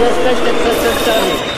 Jesteście przestępcami.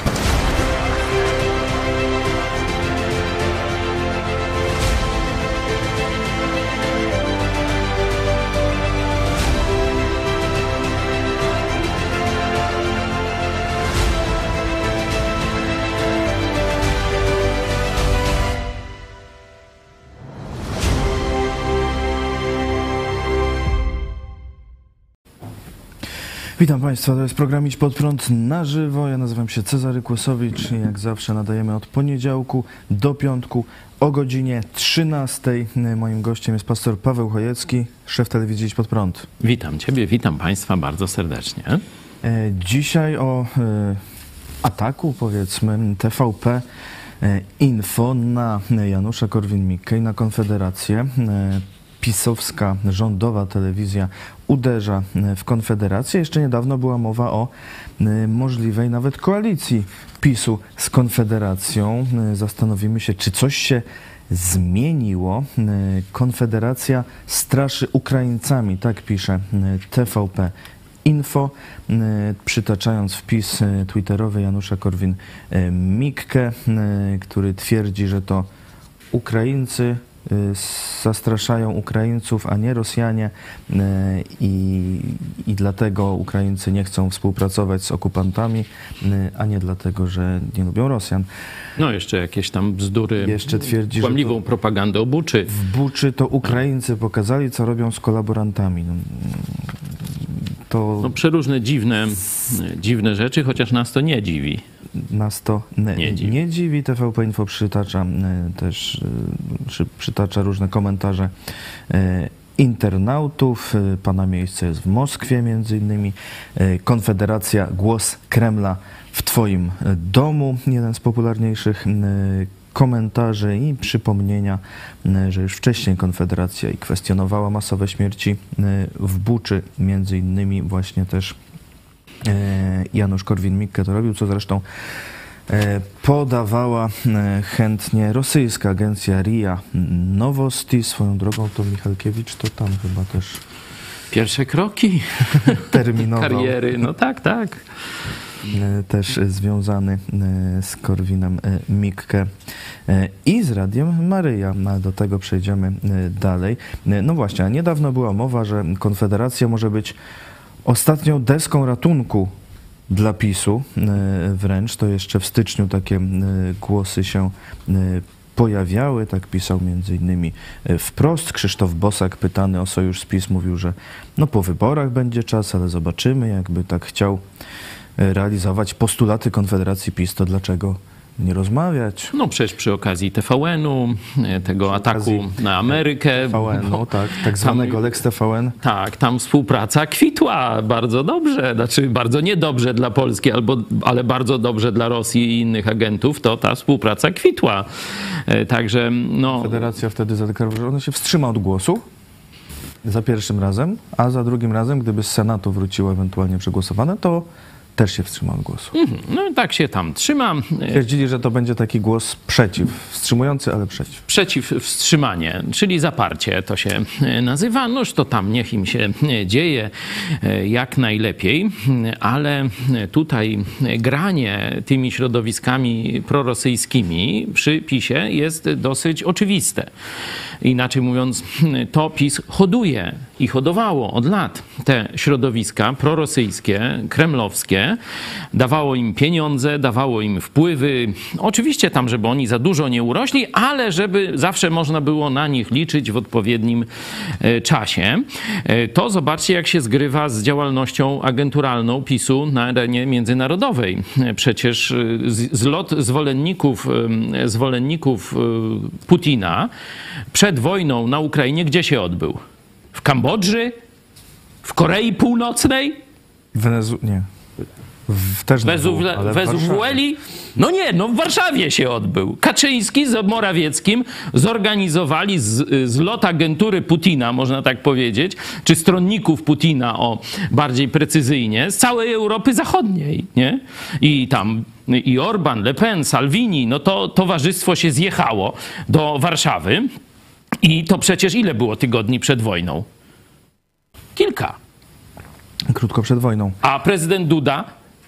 Witam Państwa, to jest program Idź Pod Prąd na żywo. Ja nazywam się Cezary Kłosowicz i jak zawsze nadajemy od poniedziałku do piątku o godzinie 13. Moim gościem jest pastor Paweł Chojecki, szef telewizji Idź Pod Prąd. Witam Ciebie, witam Państwa bardzo serdecznie. E, Dzisiaj o e, ataku, powiedzmy, TVP e, Info na Janusza Korwin-Mikke i na Konfederację. Pisowska rządowa telewizja uderza e, w Konfederację. Jeszcze niedawno była mowa o e, możliwej nawet koalicji PiSu z Konfederacją. E, Zastanowimy się, czy coś się zmieniło. Konfederacja straszy Ukraińcami, tak pisze TVP Info, przytaczając wpis twitterowy Janusza Korwin-Mikke, który twierdzi, że to Ukraińcy zastraszają Ukraińców, a nie Rosjanie e, i, i dlatego Ukraińcy nie chcą współpracować z okupantami, e, a nie dlatego, że nie lubią Rosjan. No jeszcze jakieś tam bzdury, Jeszcze twierdzi, że kłamliwą propagandę o Buczy. W Buczy to Ukraińcy pokazali, co robią z kolaborantami. No, to No przeróżne dziwne, dziwne rzeczy, chociaż nas to nie dziwi. Nas to nie, Nie dziwi. nie dziwi. TVP Info przytacza e, też e, przy, przytacza różne komentarze e, internautów. E, Pana miejsce jest w Moskwie między innymi. E, Konfederacja Głos Kremla w Twoim e, domu. Jeden z popularniejszych e, komentarzy i przypomnienia, e, że już wcześniej Konfederacja i kwestionowała masowe śmierci e, w Buczy, między innymi właśnie też E, Janusz Korwin-Mikke to robił, co zresztą e, podawała e, chętnie rosyjska agencja RIA Nowosti. Swoją drogą to Michalkiewicz to tam chyba też Pierwsze kroki terminował, kariery, no tak, tak. e, też związany e, z Korwinem e, Mikke e, i z Radiem Maryja. No, do tego przejdziemy e, dalej. E, No właśnie, a niedawno była mowa, że Konfederacja może być ostatnią deską ratunku dla PiSu. e, Wręcz to jeszcze w styczniu takie e, głosy się e, pojawiały. Tak pisał między innymi wprost. Krzysztof Bosak, pytany o sojusz z PiS, mówił, że no po wyborach będzie czas, ale zobaczymy. Jakby tak chciał realizować postulaty Konfederacji PiS, to dlaczego nie rozmawiać? No przecież przy okazji TVN-u, e, tego ataku na Amerykę. TVN, bo- no tak, tak zwanego Lex TVN. Tak, tam współpraca kwitła bardzo dobrze, znaczy bardzo niedobrze dla Polski, albo, ale bardzo dobrze dla Rosji i innych agentów, to ta współpraca kwitła. E, Także no, Federacja wtedy zadeklarowała, że ona się wstrzyma od głosu za pierwszym razem, a za drugim razem, gdyby z Senatu wróciło ewentualnie przegłosowane, to też się wstrzyma od głosu. no tak się tam trzyma. E, Twierdzili, że to będzie taki głos przeciw, wstrzymujący, ale przeciw. Przeciw wstrzymanie, czyli zaparcie to się e, nazywa. Noż to tam niech im się e, dzieje e, jak najlepiej, ale tutaj granie tymi środowiskami prorosyjskimi przy PiSie jest dosyć oczywiste. Inaczej mówiąc, to PiS hoduje i hodowało od lat te środowiska prorosyjskie, kremlowskie, dawało im pieniądze, dawało im wpływy. Oczywiście tam, żeby oni za dużo nie urośli, ale żeby zawsze można było na nich liczyć w odpowiednim e, czasie. E, To zobaczcie, jak się zgrywa z działalnością agenturalną PiSu na arenie międzynarodowej. E, Przecież zlot zwolenników, zwolenników Putina przed wojną na Ukrainie gdzie się odbył? W Kambodży? W Korei Północnej? Wenezu... nie. W, też na Wezu, dół, ale w Warszawie. Wezuwueli? No nie, no w Warszawie się odbył. Kaczyński z Morawieckim zorganizowali z, zlot agentury Putina, można tak powiedzieć, czy stronników Putina, o bardziej precyzyjnie, z całej Europy Zachodniej, nie? I tam i Orban, Le Pen, Salvini, no to towarzystwo się zjechało do Warszawy. I to przecież ile było tygodni przed wojną? Kilka. Krótko przed wojną. A prezydent Duda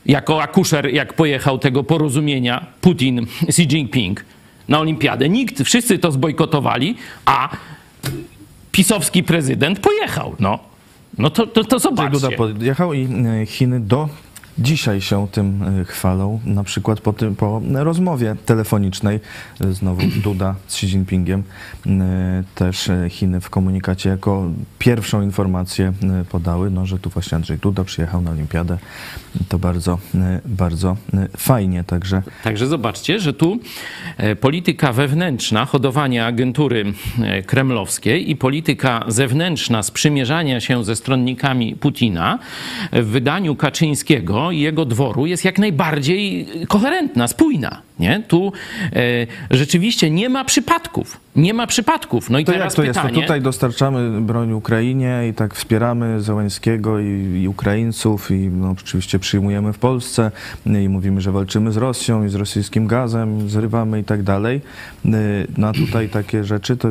jako akuszer, jak pojechał tego porozumienia Putin, Xi Jinping na olimpiadę. Nikt, wszyscy to zbojkotowali, a pisowski prezydent pojechał. No, no to, to, to zobaczcie. Duda pojechał i e, Chiny do Dzisiaj się tym e, chwalą, na przykład po, tym, po rozmowie telefonicznej, e, znowu Duda z Xi Jinpingiem, e, też Chiny w komunikacie jako pierwszą informację podały, no, że tu właśnie Andrzej Duda przyjechał na olimpiadę. To bardzo, bardzo fajnie, także... Także zobaczcie, że tu polityka wewnętrzna, hodowania agentury kremlowskiej i polityka zewnętrzna sprzymierzania się ze stronnikami Putina w wydaniu Kaczyńskiego i jego dworu jest jak najbardziej koherentna, spójna. Nie? Tu e, rzeczywiście nie ma przypadków. Nie ma przypadków. No i to teraz jak to pytanie... jest? To tutaj dostarczamy broń Ukrainie i tak wspieramy Zełenskiego i, i Ukraińców i no, oczywiście przyjmujemy w Polsce i mówimy, że walczymy z Rosją i z rosyjskim gazem, zrywamy i tak dalej. E, no a tutaj takie rzeczy, to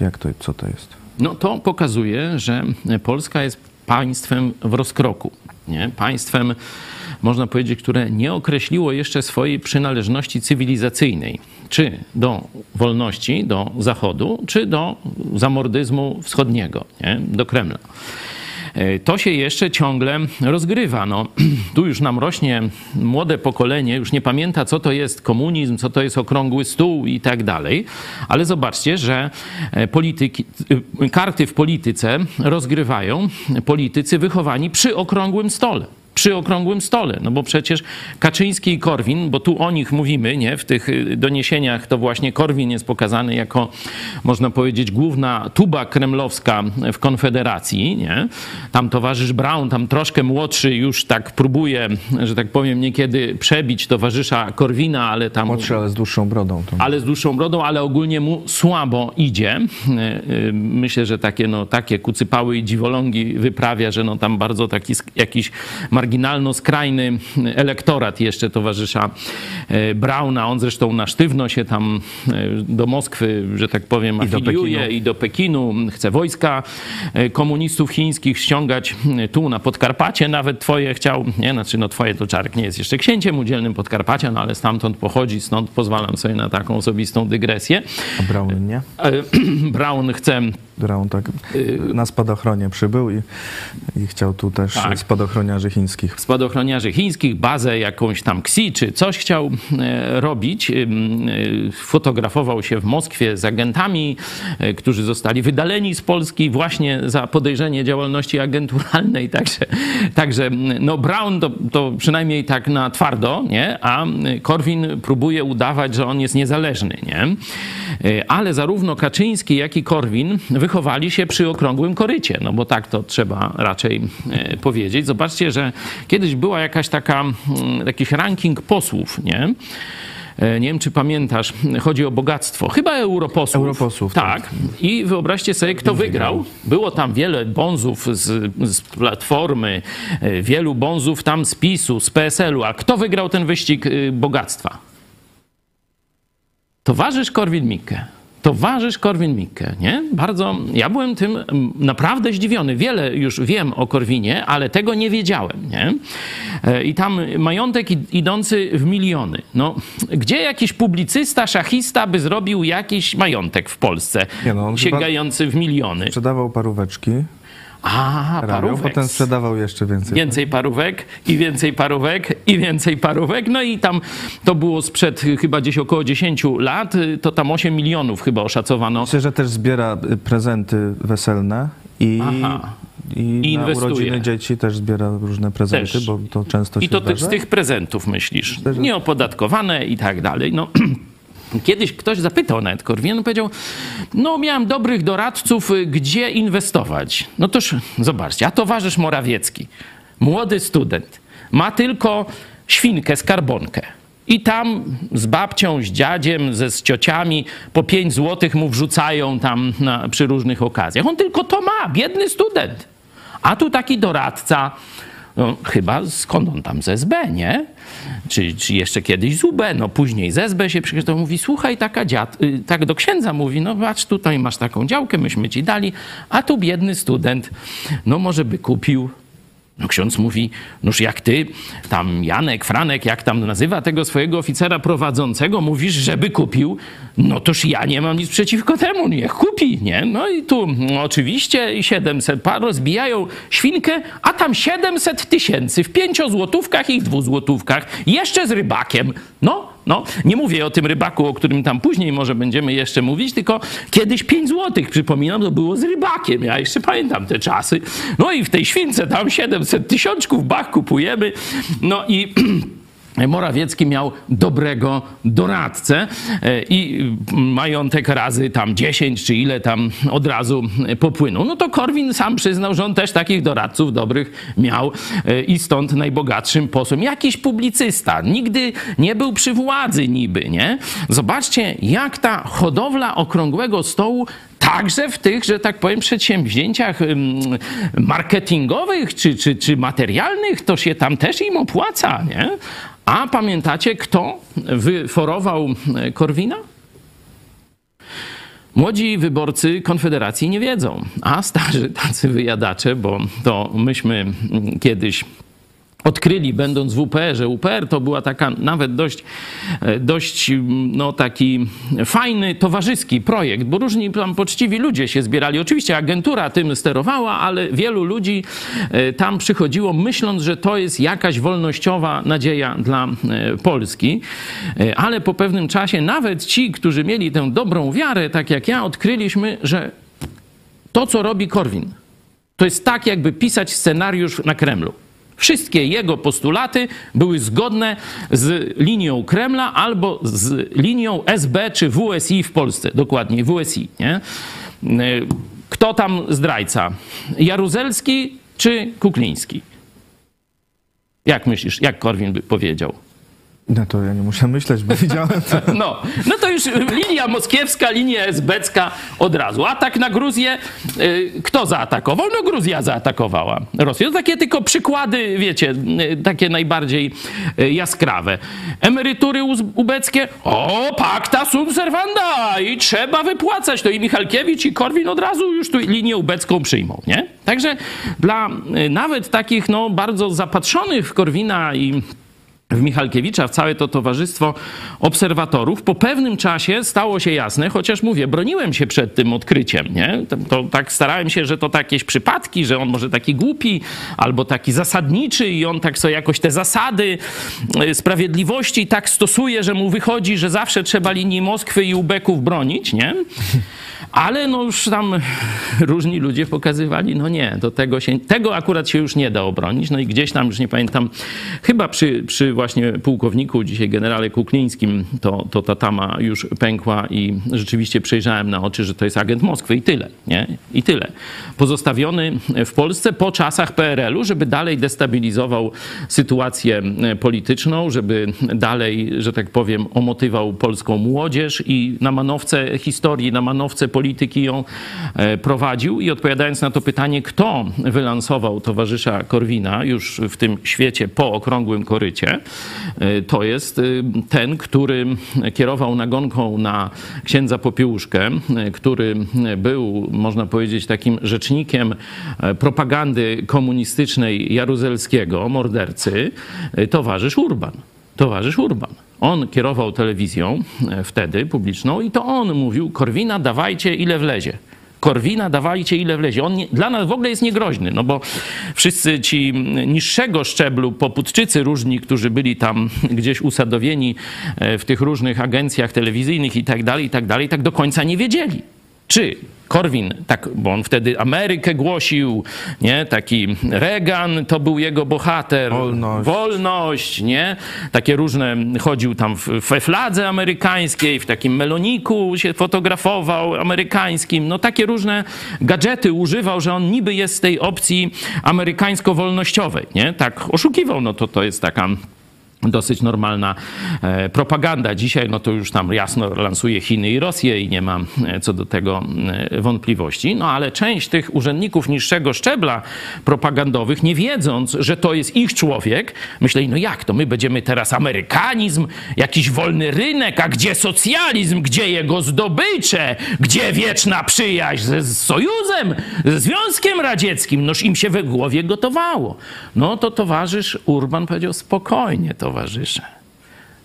jak to, co to jest? No to pokazuje, że Polska jest państwem w rozkroku nie? państwem, można powiedzieć, które nie określiło jeszcze swojej przynależności cywilizacyjnej, czy do wolności, do Zachodu, czy do zamordyzmu wschodniego, nie? do Kremla. E, to się jeszcze ciągle rozgrywa. No, tu już nam rośnie młode pokolenie, już nie pamięta, co to jest komunizm, co to jest okrągły stół i tak dalej. Ale zobaczcie, że e, polityki, e, karty w polityce rozgrywają politycy wychowani przy okrągłym stole przy okrągłym stole. No bo przecież Kaczyński i Korwin, bo tu o nich mówimy, nie? W tych y, doniesieniach to właśnie Korwin jest pokazany jako, można powiedzieć, główna tuba kremlowska w Konfederacji, nie? Tam towarzysz Brown, tam troszkę młodszy już tak próbuje, że tak powiem, niekiedy przebić towarzysza Korwina, ale tam... Młodszy, ale z dłuższą brodą. To... Ale z dłuższą brodą, ale ogólnie mu słabo idzie. Y, y, myślę, że takie, no, takie kucypały i dziwolągi wyprawia, że no tam bardzo taki jakiś marginalno-skrajny elektorat jeszcze towarzysza e, Brauna. On zresztą na sztywno się tam e, do Moskwy, że tak powiem, afiliuje i do Pekinu. Chce wojska e, komunistów chińskich ściągać tu na Podkarpacie. Nawet twoje chciał, nie, znaczy no twoje to Czarek nie jest jeszcze księciem udzielnym Podkarpacia, no ale stamtąd pochodzi, stąd pozwalam sobie na taką osobistą dygresję. A Brown nie? Brown chce Brown tak na spadochronie przybył i, i chciał tu też tak. spadochroniarzy chińskich. Spadochroniarzy chińskich, bazę jakąś tam Xi czy coś chciał e, robić. E, fotografował się w Moskwie z agentami, e, którzy zostali wydaleni z Polski właśnie za podejrzenie działalności agenturalnej. Także, także no Brown to, to przynajmniej tak na twardo, nie? a Korwin próbuje udawać, że on jest niezależny. Nie? Ale zarówno Kaczyński, jak i Korwin wychowali się przy okrągłym korycie, no bo tak to trzeba raczej powiedzieć. Zobaczcie, że kiedyś była jakaś taka, mm, jakiś ranking posłów, nie? E, nie wiem, czy pamiętasz, chodzi o bogactwo. Chyba europosłów. Europosłów, tak. tak. I wyobraźcie sobie, kto wygrał. Było tam wiele bonzów z, z Platformy, e, wielu bonzów tam z PiSu, z PSL-u. A kto wygrał ten wyścig y, bogactwa? Towarzysz Korwin-Mikke towarzysz Korwin-Mikke, nie? Bardzo, ja byłem tym mm, naprawdę zdziwiony. Wiele już wiem o Korwinie, ale tego nie wiedziałem, nie? E, I tam majątek idący w miliony. No, gdzie jakiś publicysta, szachista by zrobił jakiś majątek w Polsce, nie no, sięgający w miliony? Sprzedawał paróweczki. A, parówek. Potem sprzedawał jeszcze więcej. Więcej parówek i więcej parówek i więcej parówek. No i tam to było sprzed chyba gdzieś około 10 lat, to tam 8 milionów chyba oszacowano. Myślę, że też zbiera y, prezenty weselne i Aha. I, I na urodziny dzieci też zbiera różne prezenty, też. bo to często się I to zdarza. z tych prezentów myślisz? Nieopodatkowane i tak dalej. No, Kiedyś ktoś zapytał nawet Korwina, powiedział, no miałem dobrych doradców, y, gdzie inwestować. No toż zobaczcie, a towarzysz Morawiecki, młody student, ma tylko świnkę, skarbonkę. I tam z babcią, z dziadziem, ze z ciociami po 5 złotych mu wrzucają tam na, przy różnych okazjach. On tylko to ma, biedny student. A tu taki doradca, no, chyba skąd on tam z SB, nie? Czy, czy jeszcze kiedyś z UB, no później z SB się przyjeżdża, mówi, słuchaj, taka dziad, y, tak do księdza mówi, no patrz, tutaj masz taką działkę, myśmy ci dali, a tu biedny student, no może by kupił, No ksiądz mówi, noż jak ty, tam Janek, Franek, jak tam nazywa tego swojego oficera prowadzącego, mówisz, żeby kupił, no toż ja nie mam nic przeciwko temu, niech kupi, nie? No i tu no, oczywiście 700 par rozbijają świnkę, a tam 700 tysięcy w pięciozłotówkach i dwuzłotówkach, jeszcze z rybakiem. No, no, nie mówię o tym rybaku, o którym tam później może będziemy jeszcze mówić, tylko kiedyś 5 złotych, przypominam, to było z rybakiem. Ja jeszcze pamiętam te czasy. No i w tej śwince tam 700 tysiączków bach kupujemy. No i Morawiecki miał dobrego doradcę e, i majątek razy tam 10 czy ile tam od razu popłynął. No to Korwin sam przyznał, że on też takich doradców dobrych miał e, i stąd najbogatszym posłem. Jakiś publicysta, nigdy nie był przy władzy niby, nie? Zobaczcie, jak ta hodowla okrągłego stołu także w tych, że tak powiem, przedsięwzięciach marketingowych czy, czy, czy materialnych, to się tam też im opłaca, nie? A pamiętacie, kto wyforował e, Korwina? Młodzi wyborcy Konfederacji nie wiedzą, a starzy tacy wyjadacze, bo to myśmy kiedyś odkryli, będąc w UPR, że UPR to była taka nawet dość, e, dość no, taki fajny, towarzyski projekt, bo różni tam poczciwi ludzie się zbierali. Oczywiście agentura tym sterowała, ale wielu ludzi e, tam przychodziło myśląc, że to jest jakaś wolnościowa nadzieja dla e, Polski. Ale po pewnym czasie nawet ci, którzy mieli tę dobrą wiarę, tak jak ja, odkryliśmy, że to, co robi Korwin, to jest tak, jakby pisać scenariusz na Kremlu. Wszystkie jego postulaty były zgodne z linią Kremla albo z linią SB czy WSI w Polsce, dokładniej WSI. Nie? Kto tam zdrajca? Jaruzelski czy Kukliński? Jak myślisz, jak Korwin by powiedział? No to ja nie muszę myśleć, bo widziałem to. No, no to już linia moskiewska, linia esbecka od razu. Atak na Gruzję, y, kto zaatakował? No Gruzja zaatakowała Rosję. To takie tylko przykłady, wiecie, y, takie najbardziej y, jaskrawe. Emerytury ubeckie, o, pakta sunt servanda i trzeba wypłacać. To i Michalkiewicz i Korwin od razu już tu linię ubecką przyjmą, nie? Także dla nawet takich, no, bardzo zapatrzonych w Korwina i w Michalkiewicza, w całe to towarzystwo obserwatorów, po pewnym czasie stało się jasne, chociaż mówię, broniłem się przed tym odkryciem, nie? To, to, tak starałem się, że to jakieś przypadki, że on może taki głupi, albo taki zasadniczy i on tak sobie jakoś te zasady e, sprawiedliwości tak stosuje, że mu wychodzi, że zawsze trzeba linii Moskwy i Ubeków bronić, nie? Ale no już tam różni ludzie pokazywali, no nie, do tego się, tego akurat się już nie da obronić. No i gdzieś tam, już nie pamiętam, chyba przy, przy właśnie pułkowniku, dzisiaj generale Kuklińskim, to, to ta tama już pękła i rzeczywiście przejrzałem na oczy, że to jest agent Moskwy i tyle, nie? I tyle. Pozostawiony w Polsce po czasach PRL-u, żeby dalej destabilizował sytuację polityczną, żeby dalej, że tak powiem, omotywał polską młodzież i na manowce historii, na manowce polityki ją e, prowadził. I odpowiadając na to pytanie, kto wylansował towarzysza Korwina już w tym świecie po okrągłym korycie, e, to jest e, ten, który kierował nagonką na księdza Popiełuszkę, który był, można powiedzieć, takim rzecznikiem propagandy komunistycznej Jaruzelskiego, mordercy, towarzysz Urban. Towarzysz Urban. On kierował telewizją e, wtedy publiczną i to on mówił: Korwina, dawajcie ile wlezie. Korwina, dawajcie ile wlezie. On nie, dla nas w ogóle jest niegroźny, no bo wszyscy ci niższego szczeblu poputczycy różni, którzy byli tam gdzieś usadowieni e, w tych różnych agencjach telewizyjnych i tak dalej, i tak dalej, tak do końca nie wiedzieli. Czy Korwin, tak, bo on wtedy Amerykę głosił, nie? Taki Reagan to był jego bohater. Wolność. Wolność, nie? Takie różne, chodził tam we fladze amerykańskiej, w takim meloniku się fotografował amerykańskim. No takie różne gadżety używał, że on niby jest z tej opcji amerykańsko-wolnościowej, nie? Tak oszukiwał, no to to jest taka dosyć normalna e, propaganda. Dzisiaj no to już tam jasno lansuje Chiny i Rosję i nie mam e, co do tego e, wątpliwości. No ale część tych urzędników niższego szczebla propagandowych, nie wiedząc, że to jest ich człowiek, myśleli, no jak to, my będziemy teraz amerykanizm, jakiś wolny rynek, a gdzie socjalizm, gdzie jego zdobycze, gdzie wieczna przyjaźń z, z Sojuzem, ze Związkiem Radzieckim, noż im się we głowie gotowało. No to towarzysz Urban powiedział, spokojnie towarzysze,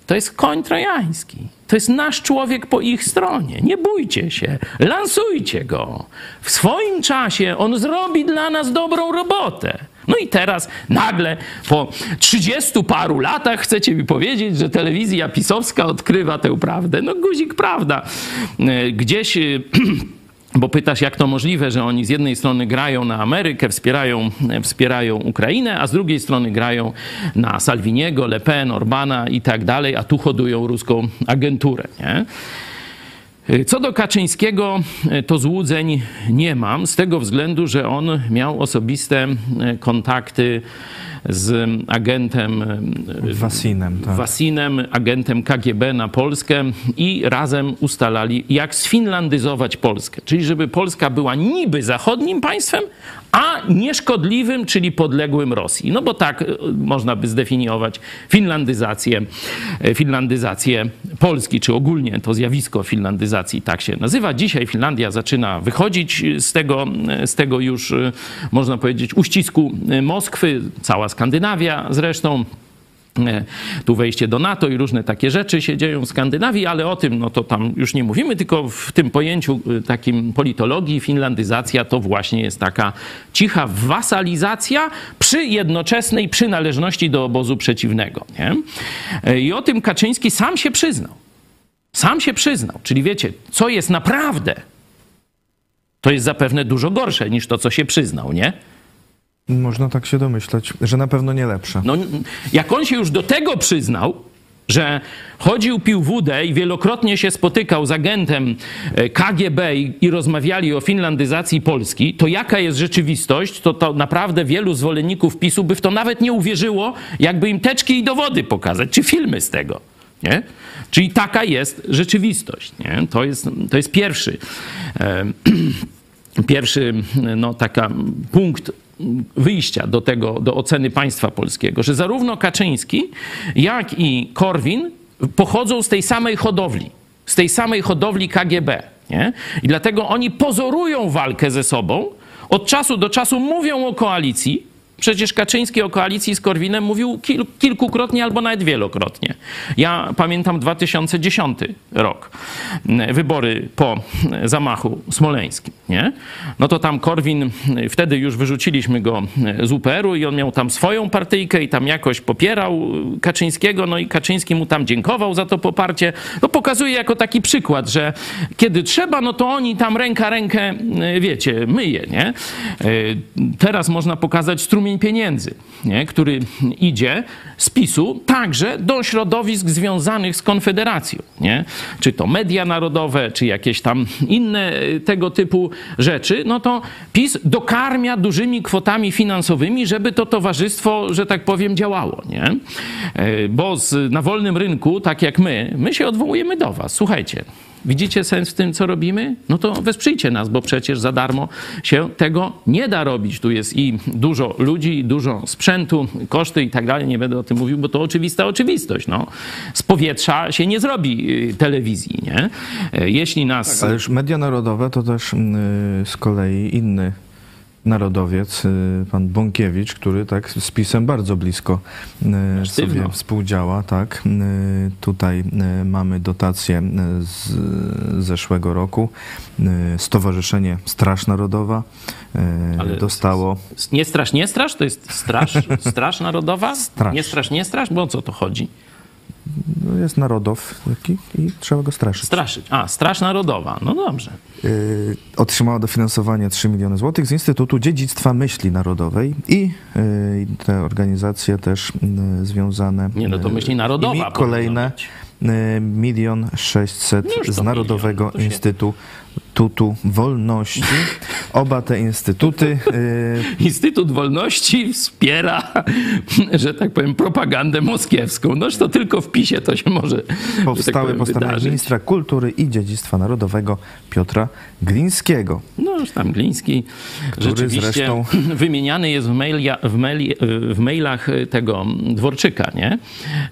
to jest koń trojański. To jest nasz człowiek po ich stronie. Nie bójcie się, lansujcie go. W swoim czasie on zrobi dla nas dobrą robotę. No i teraz nagle po trzydziestu paru latach chcecie mi powiedzieć, że telewizja pisowska odkrywa tę prawdę. No guzik prawda. E, gdzieś bo pytasz, jak to możliwe, że oni z jednej strony grają na Amerykę, wspierają, wspierają Ukrainę, a z drugiej strony grają na Salviniego, Le Pen, Orbana i tak dalej, a tu hodują ruską agenturę. Nie? Co do Kaczyńskiego, to złudzeń nie mam, z tego względu, że on miał osobiste kontakty z agentem Wasinem, tak. Wasinem, agentem KGB na Polskę i razem ustalali, jak sfinlandyzować Polskę. Czyli żeby Polska była niby zachodnim państwem, a nieszkodliwym, czyli podległym Rosji. No bo tak e, można by zdefiniować finlandyzację, e, finlandyzację Polski, czy ogólnie to zjawisko finlandyzacji tak się nazywa. Dzisiaj Finlandia zaczyna wychodzić z tego, e, z tego już, można powiedzieć, uścisku Moskwy, cała Skandynawia zresztą. E, tu wejście do NATO i różne takie rzeczy się dzieją w Skandynawii, ale o tym no to tam już nie mówimy, tylko w tym pojęciu e, takim politologii finlandyzacja to właśnie jest taka cicha wasalizacja przy jednoczesnej przynależności do obozu przeciwnego. Nie? E, I o tym Kaczyński sam się przyznał. Sam się przyznał. Czyli wiecie, co jest naprawdę, to jest zapewne dużo gorsze niż to, co się przyznał, nie? Można tak się domyślać, że na pewno nie lepsze. No, jak on się już do tego przyznał, że chodził, pił wódę i wielokrotnie się spotykał z agentem e, KGB i, rozmawiali o finlandyzacji Polski, to jaka jest rzeczywistość, to, to naprawdę wielu zwolenników PiSu by w to nawet nie uwierzyło, jakby im teczki i dowody pokazać, czy filmy z tego. Nie? Czyli taka jest rzeczywistość. Nie? To, jest, to jest pierwszy, e, pierwszy no, taka punkt wyjścia do tego, do oceny państwa polskiego, że zarówno Kaczyński, jak i Korwin pochodzą z tej samej hodowli, z tej samej hodowli KGB. Nie? I dlatego oni pozorują walkę ze sobą, od czasu do czasu mówią o koalicji, Przecież Kaczyński o koalicji z Korwinem mówił kil, kilkukrotnie albo nawet wielokrotnie. Ja pamiętam 2010 rok, wybory po zamachu smoleńskim. Nie? No to tam Korwin, wtedy już wyrzuciliśmy go z UPR-u i on miał tam swoją partyjkę i tam jakoś popierał Kaczyńskiego, no i Kaczyński mu tam dziękował za to poparcie. No pokazuje jako taki przykład, że kiedy trzeba, no to oni tam ręka rękę, wiecie, myje, nie? Teraz można pokazać strumień strumień pieniędzy, nie? który idzie z PiSu także do środowisk związanych z Konfederacją. Nie? Czy to media narodowe, czy jakieś tam inne e, tego typu rzeczy, no to PiS dokarmia dużymi kwotami finansowymi, żeby to towarzystwo, że tak powiem, działało. Nie? E, bo z, na wolnym rynku, tak jak my, my się odwołujemy do was. Słuchajcie, Widzicie sens w tym, co robimy? No to wesprzyjcie nas, bo przecież za darmo się tego nie da robić. Tu jest i dużo ludzi, dużo sprzętu, koszty i tak dalej. Nie będę o tym mówił, bo to oczywista oczywistość. No. Z powietrza się nie zrobi y, telewizji, nie? E, jeśli nas... Tak, ale już media narodowe to też yy, z kolei inny narodowiec, y, pan Bąkiewicz, który tak z PiSem bardzo blisko y, sobie współdziała. Tak. Y, tutaj mamy dotację z zeszłego roku. Stowarzyszenie Straż Narodowa Ale dostało... Nie straż, nie straż? To jest straż, straż Narodowa? Straż. Nie straż, nie straż? Bo o co to chodzi? No, jest narodow taki i trzeba go straszyć. Straszyć. A, Straż Narodowa. No dobrze. Yy, otrzymała dofinansowanie 3 miliony złotych z Instytutu Dziedzictwa Myśli Narodowej i yy, te organizacje też yy, związane... Nie, no to Myśli Narodowa Kolejne milion sześćset z Narodowego Instytutu Instytutu Wolności. Oba te instytuty. y, Instytut Wolności wspiera, że tak powiem, propagandę moskiewską. Noż to tylko w PiSie to się może że tak Powstały powiem, po stronach wydarzyć. ministra kultury i dziedzictwa narodowego Piotra Glińskiego. No, już tam Gliński rzeczywiście zresztą- wymieniany jest w, mailia, w, maili, w mailach tego Dworczyka, nie?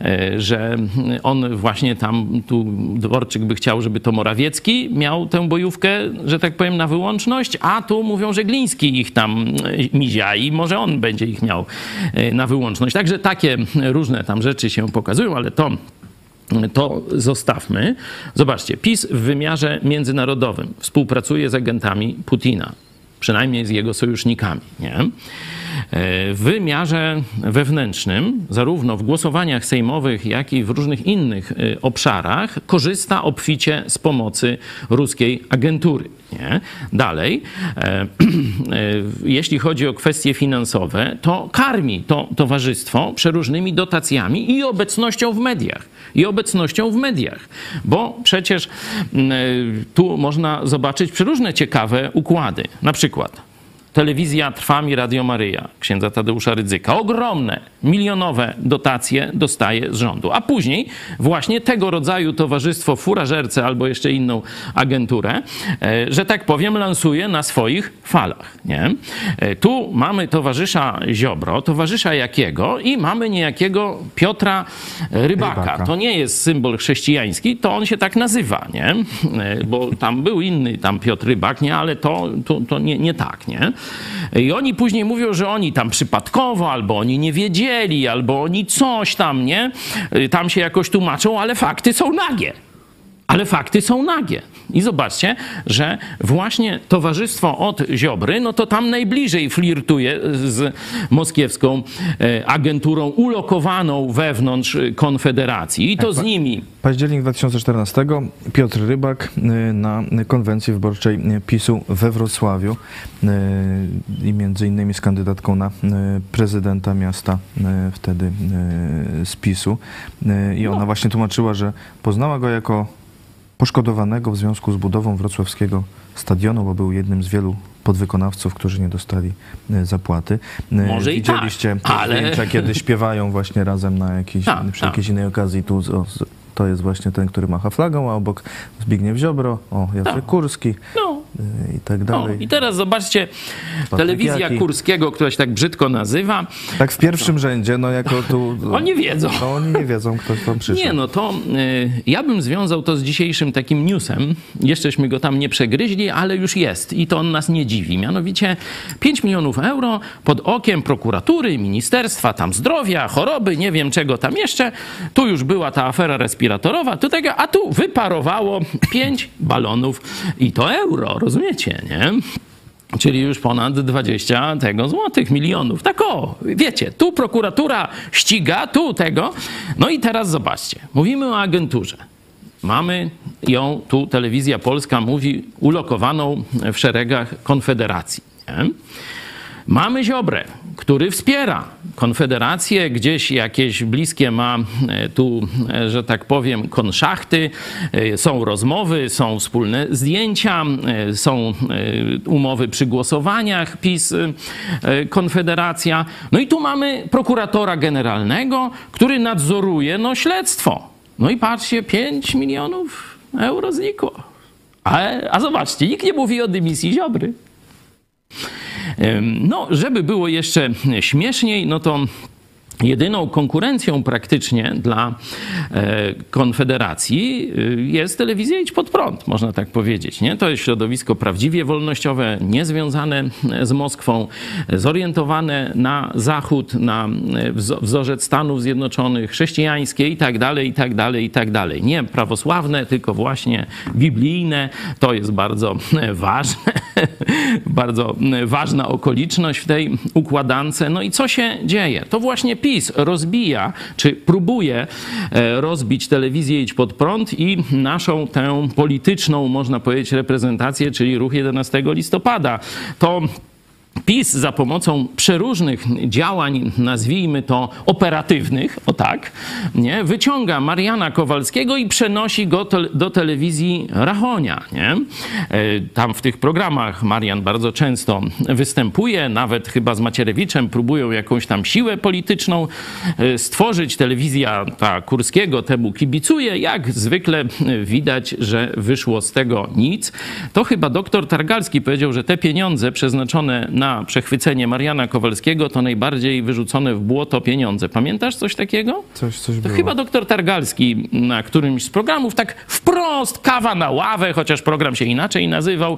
E, Że on właśnie tam, tu Dworczyk by chciał, żeby to Morawiecki miał tę bojówkę, że tak powiem, na wyłączność, a tu mówią, że Gliński ich tam e, mizia i może on będzie ich miał e, na wyłączność. Także takie różne tam rzeczy się pokazują, ale to to zostawmy. Zobaczcie, PiS w wymiarze międzynarodowym współpracuje z agentami Putina, przynajmniej z jego sojusznikami. Nie? E, W wymiarze wewnętrznym, zarówno w głosowaniach sejmowych, jak i w różnych innych e, obszarach, korzysta obficie z pomocy ruskiej agentury. Nie? Dalej, e, jeśli chodzi o kwestie finansowe, to karmi to towarzystwo przeróżnymi dotacjami i obecnością w mediach. I obecnością w mediach. Bo przecież mm, tu można zobaczyć przeróżne ciekawe układy. Na przykład Telewizja Trwam i Radio Maryja księdza Tadeusza Rydzyka. Ogromne, milionowe dotacje dostaje z rządu. A później właśnie tego rodzaju towarzystwo furażerce albo jeszcze inną agenturę, e, że tak powiem, lansuje na swoich falach. Nie? E, Tu mamy towarzysza Ziobro, towarzysza Jakiego i mamy niejakiego Piotra Rybaka. Rybaka. To nie jest symbol chrześcijański, to on się tak nazywa, nie? E, Bo tam był inny tam Piotr Rybak, nie? Ale to, to, to nie, nie tak, nie? I oni później mówią, że oni tam przypadkowo, albo oni nie wiedzieli, albo oni coś tam, nie? Y, Tam się jakoś tłumaczą, ale fakty są nagie. Ale fakty są nagie. I zobaczcie, że właśnie towarzystwo od Ziobry, no to tam najbliżej flirtuje z moskiewską e, agenturą ulokowaną wewnątrz Konfederacji. I to z nimi Październik 2014 Piotr Rybak y, na konwencji wyborczej PiSu we Wrocławiu y, i między innymi z kandydatką na prezydenta miasta wtedy z PiSu. I ona właśnie tłumaczyła, że poznała go jako poszkodowanego w związku z budową wrocławskiego stadionu, bo był jednym z wielu podwykonawców, którzy nie dostali y, zapłaty. Y, Może i tak, Widzieliście ale- zdjęcia, kiedy śpiewają właśnie razem na jakiejś, Tak, przy tak. jakiejś innej okazji. Tu o, to jest właśnie ten, który macha flagą, a obok Zbigniew Ziobro, o Jacek Tak. Kurski no, i tak no. dalej. I teraz zobaczcie, telewizja Jaki. Kurskiego, która się tak brzydko nazywa, Tak w pierwszym rzędzie, no jako tu... oni wiedzą. No oni nie wiedzą, kto tam przyszedł. Nie, no to y, ja bym związał to z dzisiejszym takim newsem. Jeszcześmy go tam nie przegryźli, ale już jest i to on nas nie dziwi. Mianowicie 5 milionów euro pod okiem prokuratury, ministerstwa tam zdrowia, choroby, nie wiem czego tam jeszcze. Tu już była ta afera respiratorowa, tu tego, a tu wyparowało 5 balonów i to euro, rozumiecie, nie? Czyli już ponad 20 tego złotych milionów. Tak o, wiecie, tu prokuratura ściga, tu tego. No i teraz zobaczcie, mówimy o agenturze. Mamy ją, tu telewizja polska mówi, ulokowaną w szeregach Konfederacji. Nie? Mamy Ziobrę, który wspiera Konfederację, gdzieś jakieś bliskie ma e, tu, e, że tak powiem, konszachty, e, są rozmowy, są wspólne zdjęcia, są umowy przy głosowaniach PiS, Konfederacja. No i tu mamy prokuratora generalnego, który nadzoruje no, śledztwo. No i patrzcie, 5 milionów euro znikło. A, a zobaczcie, nikt nie mówi o dymisji Ziobry. No, żeby było jeszcze śmieszniej, no to jedyną konkurencją praktycznie dla e, Konfederacji y, jest telewizja Idź Pod Prąd, można tak powiedzieć. Nie? To jest środowisko prawdziwie wolnościowe, niezwiązane z Moskwą, zorientowane na Zachód, na e, wzo- wzorzec Stanów Zjednoczonych, chrześcijańskie i tak dalej, i tak dalej, i tak dalej. Nie prawosławne, tylko właśnie biblijne. To jest bardzo e, ważne, bardzo e, ważna okoliczność w tej układance. No i co się dzieje? To właśnie PiS rozbija, czy próbuje e, rozbić telewizję Idź Pod Prąd i naszą tę polityczną, można powiedzieć, reprezentację, czyli ruch 11 listopada. To PiS za pomocą przeróżnych działań, nazwijmy to operatywnych, o tak, nie, wyciąga Mariana Kowalskiego i przenosi go te, do telewizji Rachonia. Nie? E, tam w tych programach Marian bardzo często występuje, nawet chyba z Macierewiczem próbują jakąś tam siłę polityczną e, stworzyć. Telewizja ta Kurskiego temu kibicuje. Jak zwykle widać, że wyszło z tego nic. To chyba doktor Targalski powiedział, że te pieniądze przeznaczone na przechwycenie Mariana Kowalskiego to najbardziej wyrzucone w błoto pieniądze. Pamiętasz coś takiego? Coś, coś To było. chyba doktor Targalski na którymś z programów tak wprost, kawa na ławę, chociaż program się inaczej nazywał,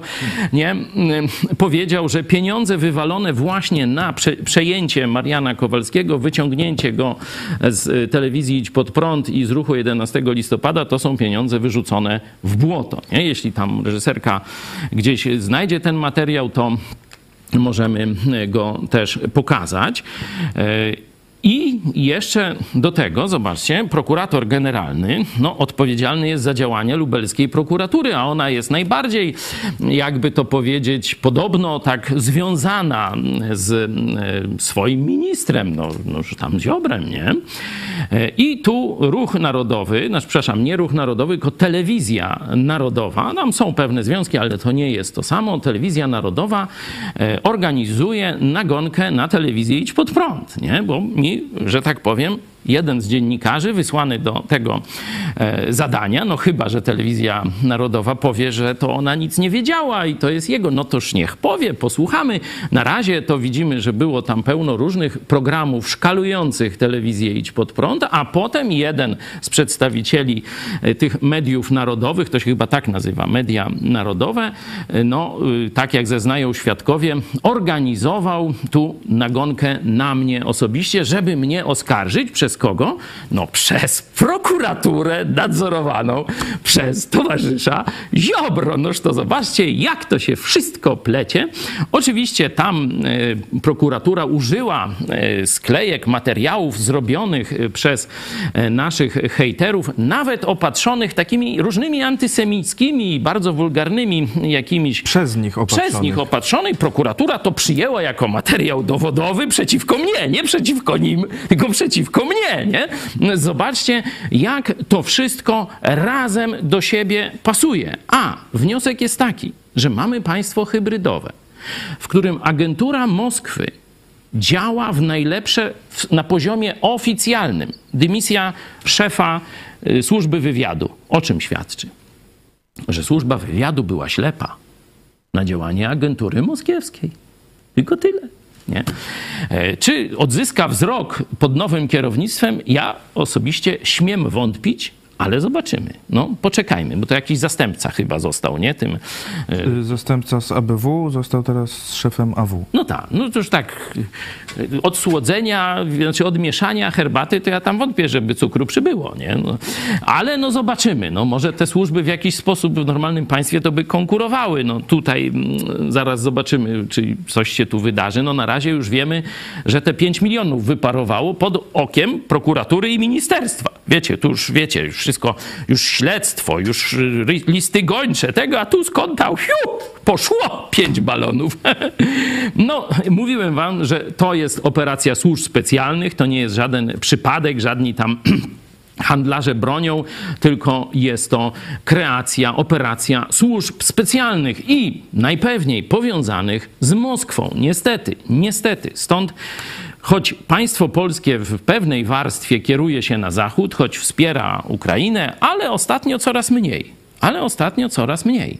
nie? Powiedział, że pieniądze wywalone właśnie na prze, przejęcie Mariana Kowalskiego, wyciągnięcie go z telewizji Idź Pod Prąd i z ruchu 11 listopada, to są pieniądze wyrzucone w błoto. Nie? Jeśli tam reżyserka gdzieś znajdzie ten materiał, to możemy go też pokazać. I jeszcze do tego, zobaczcie, prokurator generalny no, odpowiedzialny jest za działania lubelskiej prokuratury, a ona jest najbardziej, jakby to powiedzieć, podobno tak związana z e, swoim ministrem, no, no tam Ziobrem, nie? E, I tu ruch narodowy, znaczy, przepraszam, nie ruch narodowy, tylko telewizja narodowa, tam są pewne związki, ale to nie jest to samo. Telewizja narodowa e, organizuje nagonkę na telewizję Idź Pod Prąd, nie? Bo mi, że tak powiem, jeden z dziennikarzy wysłany do tego e, zadania, no chyba, że telewizja narodowa powie, że to ona nic nie wiedziała i to jest jego, no toż niech powie, posłuchamy. Na razie to widzimy, że było tam pełno różnych programów szkalujących telewizję Idź Pod Prąd, a potem jeden z przedstawicieli e, tych mediów narodowych, to się chyba tak nazywa, media narodowe, e, no tak jak zeznają świadkowie, organizował tu nagonkę na mnie osobiście, żeby mnie oskarżyć przez kogo? No przez prokuraturę nadzorowaną przez towarzysza Ziobro. Noż to zobaczcie, jak to się wszystko plecie. Oczywiście tam e, prokuratura użyła e, sklejek, materiałów zrobionych e, przez e, naszych hejterów, nawet opatrzonych takimi różnymi antysemickimi, bardzo wulgarnymi jakimiś Przez nich opatrzonych. przez nich opatrzonej prokuratura to przyjęła jako materiał dowodowy przeciwko mnie, nie przeciwko nim, tylko przeciwko mnie, nie? Zobaczcie, jak to wszystko razem do siebie pasuje. A wniosek jest taki, że mamy państwo hybrydowe, w którym agentura Moskwy działa w najlepsze na poziomie oficjalnym. Dymisja szefa y, służby wywiadu. O czym świadczy? Że służba wywiadu była ślepa na działanie agentury moskiewskiej. Tylko tyle. Nie? E, Czy odzyska wzrok pod nowym kierownictwem? Ja osobiście śmiem wątpić, ale zobaczymy. No, poczekajmy, bo to jakiś zastępca chyba został, nie? Tym, e, Y, Zastępca z ABW został teraz szefem AW. no tak, no to już tak y, od słodzenia, znaczy od mieszania herbaty, to ja tam wątpię, żeby cukru przybyło, nie? No, ale no zobaczymy, no może te służby w jakiś sposób w normalnym państwie to by konkurowały, no tutaj mm, zaraz zobaczymy, czy coś się tu wydarzy, no na razie już wiemy, że te 5 milionów wyparowało pod okiem prokuratury i ministerstwa. Wiecie, tu już wiecie, już wszystko, już śledztwo, już y, listy gończe tego, a tu skąd tam, hiu, poszło pięć balonów. No, mówiłem wam, że to jest operacja służb specjalnych, to nie jest żaden przypadek, żadni tam handlarze bronią, tylko jest to kreacja, operacja służb specjalnych i najpewniej powiązanych z Moskwą. Niestety, niestety. Stąd choć państwo polskie w pewnej warstwie kieruje się na zachód, choć wspiera Ukrainę, ale ostatnio coraz mniej. Ale ostatnio coraz mniej.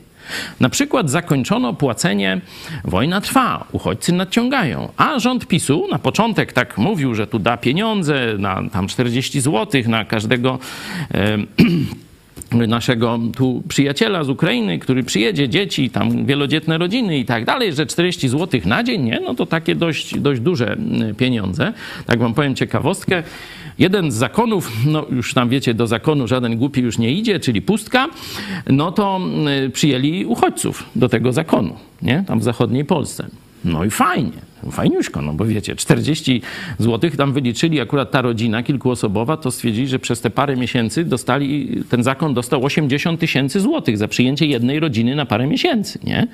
Na przykład zakończono płacenie, wojna trwa, uchodźcy nadciągają, a rząd PiSu na początek tak mówił, że tu da pieniądze na tam 40 zł na każdego. naszego tu przyjaciela z Ukrainy, który przyjedzie, dzieci, tam wielodzietne rodziny i tak dalej, że 40 zł na dzień, nie? No to takie dość, dość duże pieniądze. Tak wam powiem ciekawostkę. Jeden z zakonów, no już tam wiecie, do zakonu żaden głupi już nie idzie, czyli pustka, no to przyjęli uchodźców do tego zakonu, nie? Tam w zachodniej Polsce. No i fajnie, fajniuszko, no bo wiecie, 40 zł tam wyliczyli, akurat ta rodzina kilkuosobowa, to stwierdzili, że przez te parę miesięcy dostali, ten zakon dostał 80 tysięcy złotych za przyjęcie jednej rodziny na parę miesięcy, nie?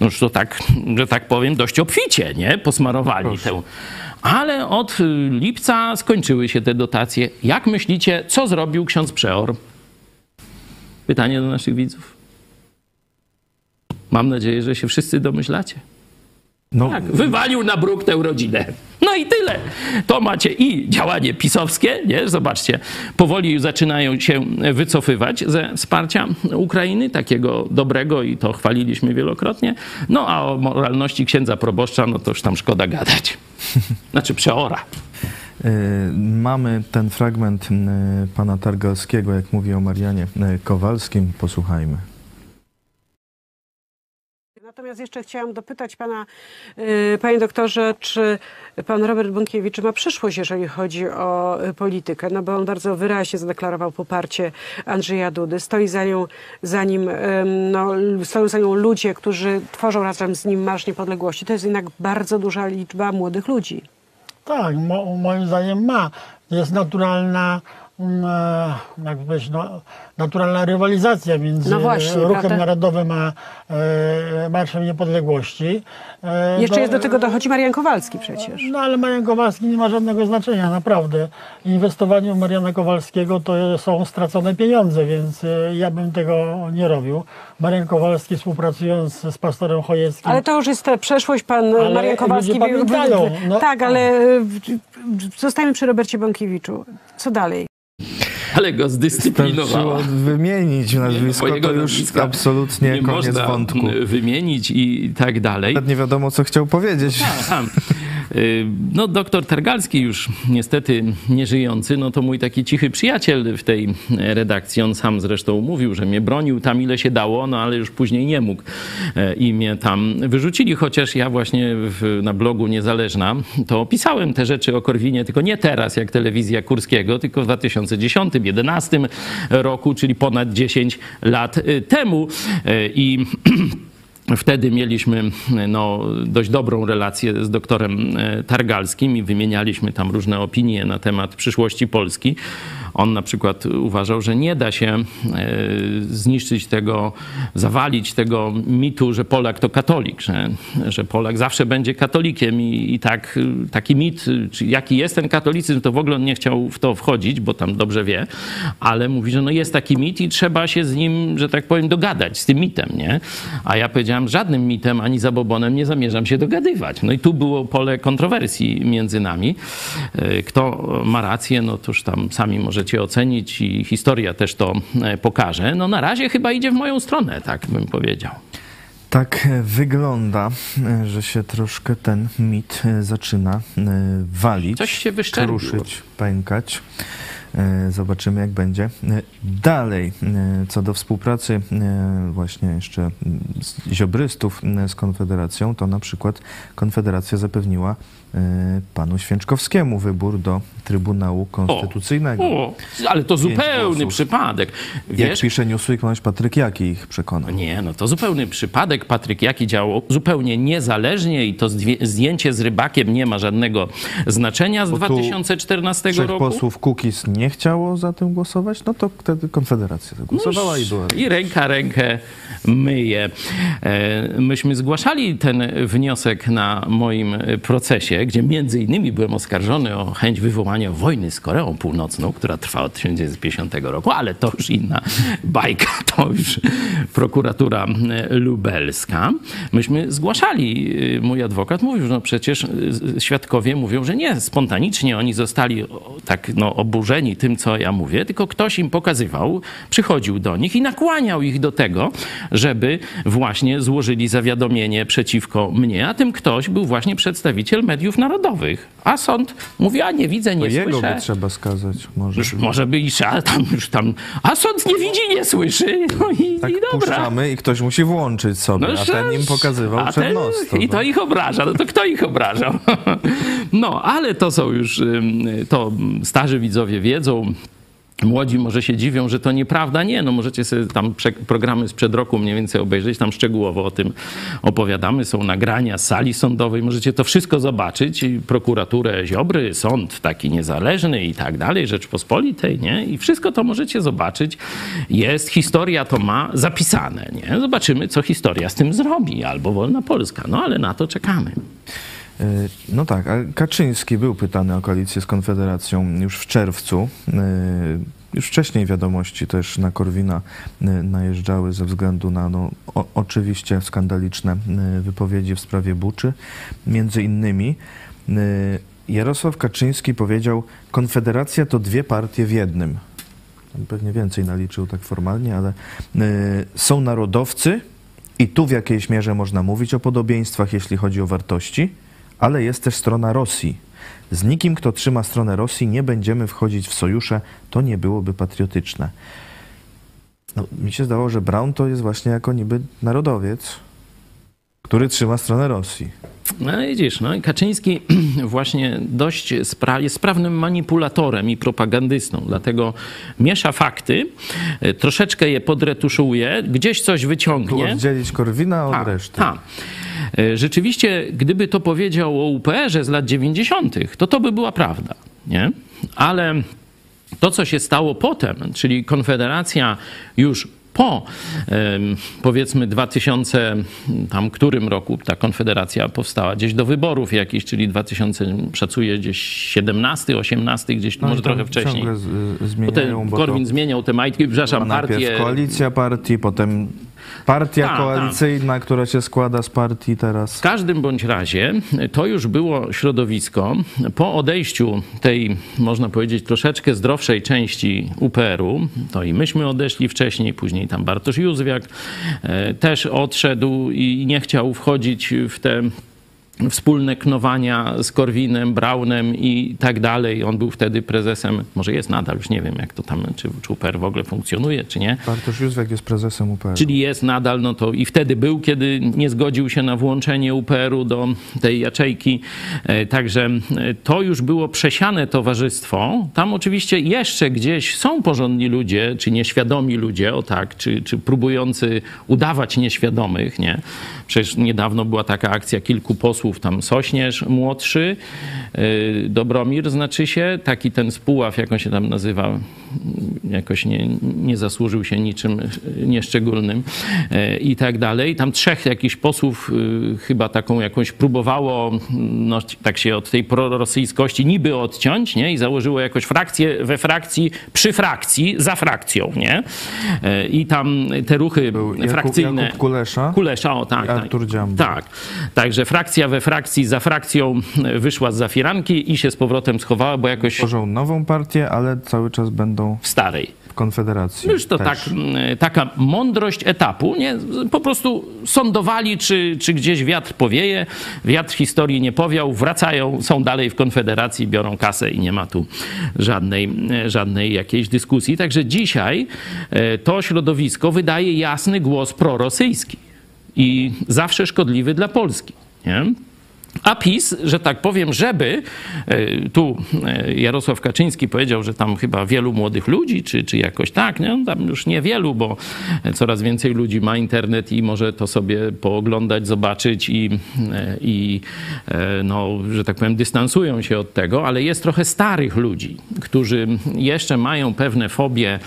No już to tak, że tak powiem, dość obficie, nie? Posmarowali tę. Ale od y, lipca skończyły się te dotacje. Jak myślicie, co zrobił ksiądz Przeor? Pytanie do naszych widzów. Mam nadzieję, że się wszyscy domyślacie. No, Tak, wywalił na bruk tę rodzinę. No i tyle. To macie i działanie pisowskie, nie? Zobaczcie, powoli zaczynają się wycofywać ze wsparcia Ukrainy, takiego dobrego i to chwaliliśmy wielokrotnie. No a o moralności księdza proboszcza, no to już tam szkoda gadać. Znaczy przeora. y, mamy ten fragment y, pana Targalskiego, jak mówi o Marianie y, Kowalskim. Posłuchajmy. Natomiast jeszcze chciałam dopytać pana, y, panie doktorze, czy pan Robert Bąkiewicz ma przyszłość, jeżeli chodzi o y, politykę? No bo on bardzo wyraźnie zadeklarował poparcie Andrzeja Dudy. Stoi za, nią, za nim, no, stoją za nią ludzie, którzy tworzą razem z nim Marsz Niepodległości. To jest jednak bardzo duża liczba młodych ludzi. Tak, mo, moim zdaniem ma. Jest naturalna, jak powiedzieć, no, naturalna rywalizacja między No właśnie, Ruchem prawda? Narodowym a e, Marszem Niepodległości. E, Jeszcze do- jest do tego dochodzi Marian Kowalski przecież. No ale Marian Kowalski nie ma żadnego znaczenia, naprawdę. Inwestowanie w Mariana Kowalskiego to są stracone pieniądze, więc e, ja bym tego nie robił. Marian Kowalski współpracując z pastorem Chojeckim. Ale to już jest ta przeszłość, pan Ale Marian Kowalski. pamiętają, no. Tak, ale zostajemy przy Robercie Bąkiewiczu. Co dalej? Ale go zdyscyplinowała. wymienić nazwisko, Mojego to już absolutnie nie koniec można wątku. wymienić i tak dalej. Nawet nie wiadomo, co chciał powiedzieć. Aha. Y, No, doktor Targalski już niestety nieżyjący, no to mój taki cichy przyjaciel w tej redakcji. On sam zresztą mówił, że mnie bronił tam ile się dało, no ale już później nie mógł e, i mnie tam wyrzucili, chociaż ja właśnie w, na blogu Niezależna to pisałem te rzeczy o Korwinie, tylko nie teraz jak telewizja Kurskiego, tylko w 2010-2011 roku, czyli ponad 10 lat y, temu E, i Wtedy mieliśmy no, dość dobrą relację z doktorem e, Targalskim i wymienialiśmy tam różne opinie na temat przyszłości Polski. On na przykład uważał, że nie da się e, zniszczyć tego, zawalić tego mitu, że Polak to katolik, że, że Polak zawsze będzie katolikiem i, i tak taki mit, czy jaki jest ten katolicyzm, to w ogóle on nie chciał w to wchodzić, bo tam dobrze wie, ale mówi, że no jest taki mit i trzeba się z nim, że tak powiem, dogadać, z tym mitem, nie? A ja powiedziałem, żadnym mitem ani zabobonem nie zamierzam się dogadywać. No i tu było pole kontrowersji między nami. E, Kto ma rację, no toż tam sami możecie ocenić i historia też to e, pokaże. No na razie chyba idzie w moją stronę, tak bym powiedział. Tak wygląda, e, że się troszkę ten mit e, zaczyna walić, Coś się kruszyć, pękać. E, Zobaczymy, jak będzie. E, Dalej, e, co do współpracy właśnie jeszcze z ziobrystów z Konfederacją, to na przykład Konfederacja zapewniła panu Święczkowskiemu wybór do Trybunału Konstytucyjnego. O, ale to zupełny przypadek. Jak Wiesz, pisze Newsweek, ponoć Patryk Jaki ich przekonał. Nie, no to zupełny przypadek. Patryk Jaki działał zupełnie niezależnie i to zdję- zdjęcie z rybakiem nie ma żadnego znaczenia z Bo tu 2014 Trzech roku. posłów Kukiz nie chciało za tym głosować, no to wtedy Konfederacja zagłosowała i była. I ręka rękę myje. E, Myśmy zgłaszali ten wniosek na moim procesie, gdzie między innymi byłem oskarżony o chęć wywołania wojny z Koreą Północną, która trwa od 1950 roku, ale to już inna bajka, to już prokuratura lubelska. Myśmy zgłaszali, y, mój adwokat mówił, że no przecież y, świadkowie mówią, że nie spontanicznie oni zostali tak no, oburzeni tym, co ja mówię, tylko ktoś im pokazywał, przychodził do nich i nakłaniał ich do tego, żeby właśnie złożyli zawiadomienie przeciwko mnie, a tym ktoś był właśnie przedstawiciel mediów narodowych. A sąd mówi, a nie widzę, To nie jego słyszę. by trzeba skazać. Może, Już może by i trzeba tam już tam. A sąd nie widzi, nie słyszy. No i, tak i dobra. i ktoś musi włączyć sobie, a ten im pokazywał a ten-. To, I to ich obraża. No to kto ich obrażał? No, ale to są już, to starzy widzowie wiedzą, Młodzi może się dziwią, że to nieprawda. Nie, no możecie sobie tam programy sprzed roku mniej więcej obejrzeć, tam szczegółowo o tym opowiadamy. Są nagrania z sali sądowej, możecie to wszystko zobaczyć. I prokuraturę Ziobry, sąd taki niezależny i tak dalej, Rzeczpospolitej, nie? I wszystko to możecie zobaczyć. Jest, historia to ma zapisane, nie? Zobaczymy, co historia z tym zrobi, albo Wolna Polska. No ale na to czekamy. E, No tak, a Kaczyński był pytany o koalicję z Konfederacją już w czerwcu. E, Już wcześniej wiadomości też na Korwina e, najeżdżały ze względu na no, o, oczywiście skandaliczne wypowiedzi w sprawie Buczy. Między innymi Jarosław Kaczyński powiedział, Konfederacja to dwie partie w jednym. Pewnie więcej naliczył tak formalnie, ale są narodowcy i tu w jakiejś mierze można mówić o podobieństwach, jeśli chodzi o wartości, ale jest też strona Rosji. Z nikim, kto trzyma stronę Rosji, nie będziemy wchodzić w sojusze, to nie byłoby patriotyczne. No, mi się zdało, że Brown to jest właśnie jako niby narodowiec, który trzyma stronę Rosji. No widzisz, no i Kaczyński właśnie dość spra- jest sprawnym manipulatorem i propagandystą, dlatego miesza fakty, y, troszeczkę je podretuszuje, gdzieś coś wyciągnie. oddzielić Korwina od Tak, reszty. tak. Y, Rzeczywiście, gdyby to powiedział o UPR-ze z lat 90., to to by była prawda, nie? Ale to, co się stało potem, czyli Konfederacja już po powiedzmy 2000, tam którym roku ta Konfederacja powstała, gdzieś do wyborów jakichś, czyli 2000, szacuję gdzieś 17, 18, gdzieś No może trochę wcześniej. Z, zmieniają, bo Korwin to zmieniał te majtki, przepraszam, była najpierw partię. koalicja partii, potem partia Tak, koalicyjna, która się składa z partii W teraz. każdym bądź razie to już było środowisko po odejściu tej, można powiedzieć, troszeczkę zdrowszej części UPR-u, to i myśmy odeszli wcześniej, później tam Bartosz Józwiak e, też odszedł i nie chciał wchodzić w te wspólne knowania z Korwinem, Braunem i tak dalej. On był wtedy prezesem, może jest nadal, już nie wiem jak to tam, czy, czy UPR w ogóle funkcjonuje, czy nie. Bartosz Józwiak jest prezesem UPR. Czyli jest nadal, no to i wtedy był, kiedy nie zgodził się na włączenie UPR-u do tej jaczejki. E, Także e, to już było przesiane towarzystwo. Tam oczywiście jeszcze gdzieś są porządni ludzie, czy nieświadomi ludzie, o tak, czy, czy próbujący udawać nieświadomych, nie? Przecież niedawno była taka akcja kilku posłów, tam Sośnierz młodszy, e, Dobromir znaczy się, taki ten spóław, jak on się tam nazywa, jakoś nie, nie zasłużył się niczym nieszczególnym e, i tak dalej. Tam trzech jakichś posłów y, chyba taką jakąś próbowało, no, tak się od tej prorosyjskości niby odciąć, nie? I założyło jakoś frakcję we frakcji, przy frakcji, za frakcją, nie? I tam te ruchy Był Jakub, frakcyjne... Jakub Kulesza. Kulesza, o tak. Tak. Artur Dziambor. Tak. Także frakcja we frakcji za frakcją e, wyszła z zafiranki i się z powrotem schowała, bo jakoś Tworzą nową partię, ale cały czas będą w starej. w Konfederacji. No Już to tak, mm, taka mądrość etapu, nie? Po prostu sądowali, czy, czy gdzieś wiatr powieje, wiatr historii nie powiał, wracają, są dalej w Konfederacji, biorą kasę i nie ma tu żadnej, e, żadnej jakiejś dyskusji. Także dzisiaj e, to środowisko wydaje jasny głos prorosyjski i zawsze szkodliwy dla Polski. Nie? A PiS, że tak powiem, żeby, e, tu e, Jarosław Kaczyński powiedział, że tam chyba wielu młodych ludzi, czy, czy jakoś tak, nie? Tam już niewielu, bo coraz więcej ludzi ma internet i może to sobie pooglądać, zobaczyć i, e, i no, że tak powiem, dystansują się od tego, ale jest trochę starych ludzi, którzy jeszcze mają pewne fobie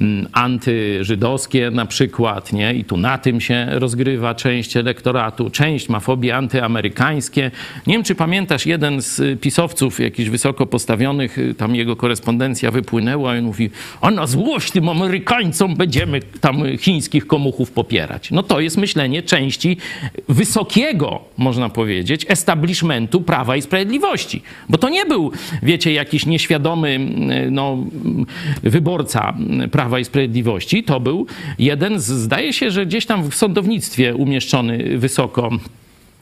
mm, antyżydowskie na przykład, nie? I tu na tym się rozgrywa część elektoratu, część ma fobie antyamerykańskie. Nie wiem, czy pamiętasz, jeden z y, pisowców, jakichś wysoko postawionych, y, tam jego korespondencja wypłynęła i mówi, a na złość tym Amerykańcom będziemy tam chińskich komuchów popierać. No to jest myślenie części wysokiego, można powiedzieć, establishmentu Prawa i Sprawiedliwości. Bo to nie był, wiecie, jakiś nieświadomy y, no, y, wyborca y, Prawa i Sprawiedliwości. To był jeden z, zdaje się, że gdzieś tam w sądownictwie umieszczony wysoko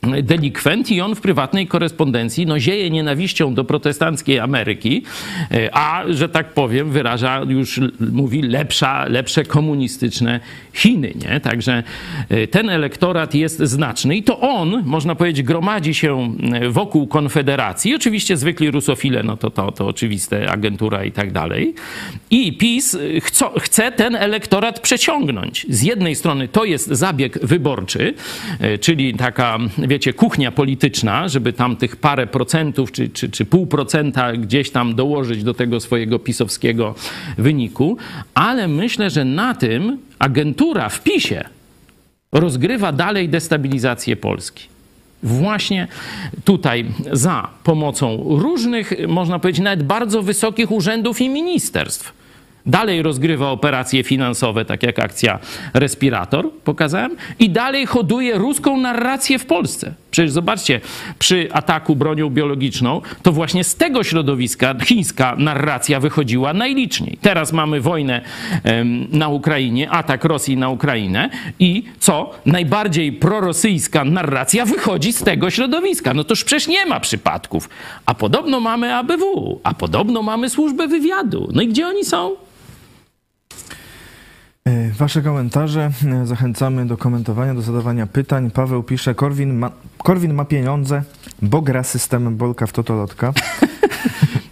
delikwent i on w prywatnej korespondencji no, zieje nienawiścią do protestanckiej Ameryki, e, a że tak powiem wyraża już, mówi lepsza, lepsze komunistyczne Chiny. Nie? Także e, ten elektorat jest znaczny i to on, można powiedzieć, gromadzi się e, wokół Konfederacji. Oczywiście zwykli rusofile, no to, to, to oczywiste, agentura i tak dalej. I PiS chco, chce ten elektorat przeciągnąć. Z jednej strony to jest zabieg wyborczy, czyli taka wiecie, kuchnia polityczna, żeby tam tych parę procentów czy, czy, czy pół procenta gdzieś tam dołożyć do tego swojego pisowskiego wyniku, ale myślę, że na tym agentura w PiSie rozgrywa dalej destabilizację Polski. Właśnie tutaj za pomocą różnych, można powiedzieć, nawet bardzo wysokich urzędów i ministerstw dalej rozgrywa operacje finansowe, tak jak akcja Respirator, pokazałem, i dalej hoduje ruską narrację w Polsce. Przecież zobaczcie, przy ataku bronią biologiczną, to właśnie z tego środowiska chińska narracja wychodziła najliczniej. Teraz mamy wojnę na Ukrainie, atak Rosji na Ukrainę i co? Najbardziej prorosyjska narracja wychodzi z tego środowiska. No toż przecież nie ma przypadków. A podobno mamy ABW, a podobno mamy służbę wywiadu. No i gdzie oni są? E, Wasze komentarze e, zachęcamy do komentowania, do zadawania pytań. Paweł pisze, Korwin ma, Korwin ma pieniądze, bo gra systemem Bolka w Totolotka.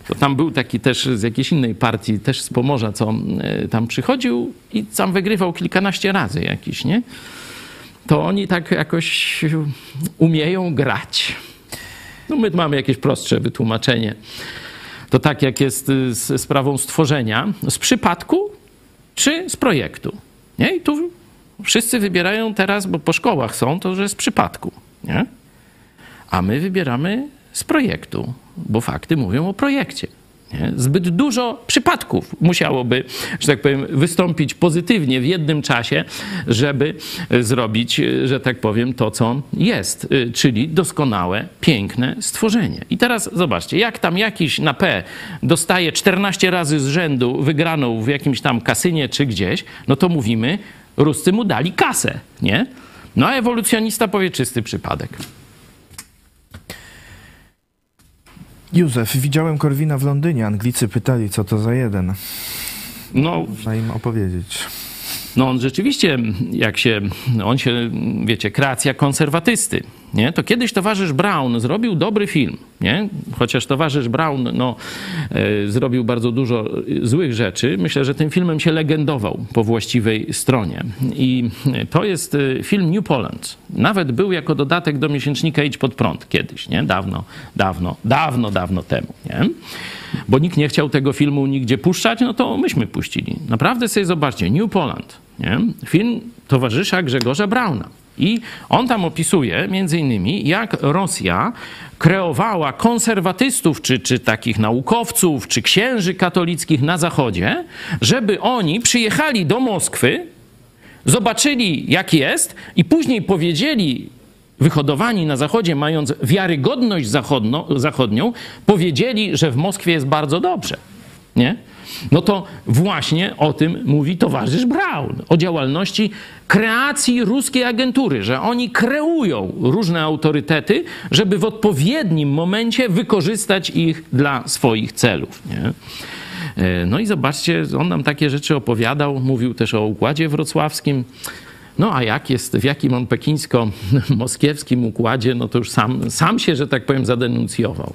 To tam był taki też z jakiejś innej partii, też z Pomorza, co e, tam przychodził i sam wygrywał kilkanaście razy jakiś, nie? To oni tak jakoś umieją grać. No my mamy jakieś prostsze wytłumaczenie. To tak jak jest y, z sprawą stworzenia, z przypadku czy z projektu. Nie? I tu wszyscy wybierają teraz, bo po szkołach są, to że z przypadku. Nie? A my wybieramy z projektu, bo fakty mówią o projekcie. Nie? Zbyt dużo przypadków musiałoby, że tak powiem, wystąpić pozytywnie w jednym czasie, żeby zrobić, że tak powiem, to, co jest, y, czyli doskonałe, piękne stworzenie. I teraz zobaczcie, jak tam jakiś na P dostaje 14 razy z rzędu wygraną w jakimś tam kasynie czy gdzieś, no to mówimy, Ruscy mu dali kasę, nie? No a ewolucjonista powie czysty przypadek. Józef, widziałem Korwina w Londynie. Anglicy pytali, co to za jeden. No, Można im opowiedzieć. No on rzeczywiście, jak się, on się, wiecie, kreacja konserwatysty, nie? To kiedyś towarzysz Brown zrobił dobry film, nie? Chociaż towarzysz Brown, no, e, zrobił bardzo dużo złych rzeczy. Myślę, że tym filmem się legendował po właściwej stronie. I to jest e, film New Poland. Nawet był jako dodatek do miesięcznika Idź Pod Prąd kiedyś, nie? Dawno, dawno, dawno, dawno temu, nie? Bo nikt nie chciał tego filmu nigdzie puszczać, no to myśmy puścili. Naprawdę sobie zobaczcie, New Poland, nie? Film towarzysza Grzegorza Brauna. I on tam opisuje między innymi, jak Rosja kreowała konserwatystów, czy, czy takich naukowców, czy księży katolickich na Zachodzie, żeby oni przyjechali do Moskwy, zobaczyli jak jest i później powiedzieli, wyhodowani na Zachodzie, mając wiarygodność zachodno, zachodnią, powiedzieli, że w Moskwie jest bardzo dobrze. Nie? No to właśnie o tym mówi towarzysz Braun, o działalności kreacji ruskiej agentury, że oni kreują różne autorytety, żeby w odpowiednim momencie wykorzystać ich dla swoich celów. Nie? E, No i zobaczcie, on nam takie rzeczy opowiadał, mówił też o układzie wrocławskim. No a jak jest, w jakim on pekińsko-moskiewskim układzie, no to już sam, sam się, że tak powiem, zadenuncjował.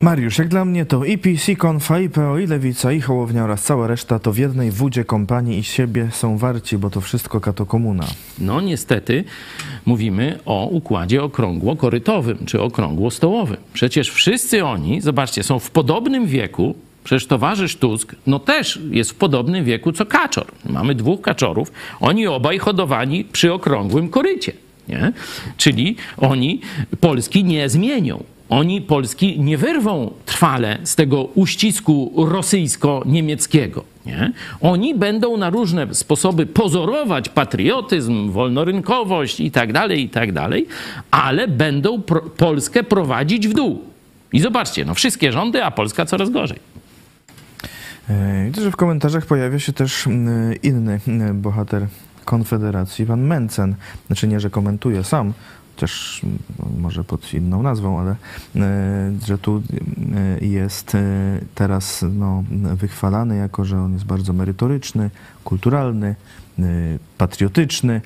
Mariusz, jak dla mnie to i Konfa, i PO, i Lewica, i Hołownia oraz cała reszta to w jednej wódzie kompanii i siebie są warci, bo to wszystko kato komuna. No niestety mówimy o układzie okrągło-korytowym czy okrągło-stołowym. Przecież wszyscy oni, zobaczcie, są w podobnym wieku. Przecież towarzysz Tusk, no też jest w podobnym wieku co Kaczor. Mamy dwóch Kaczorów, oni obaj hodowani przy okrągłym korycie. Nie? Czyli oni Polski nie zmienią. Oni Polski nie wyrwą trwale z tego uścisku rosyjsko-niemieckiego. Nie? Oni będą na różne sposoby pozorować patriotyzm, wolnorynkowość i tak dalej, i tak ale będą pro Polskę prowadzić w dół. I zobaczcie, no wszystkie rządy, a Polska coraz gorzej. E, Widzę, że w komentarzach pojawia się też mm, inny mm, bohater Konfederacji, pan Mencen. Znaczy nie, że komentuje sam, mm, może pod inną nazwą, ale e, że tu e, jest e, teraz no, wychwalany jako, że on jest bardzo merytoryczny, kulturalny, patriotyczny.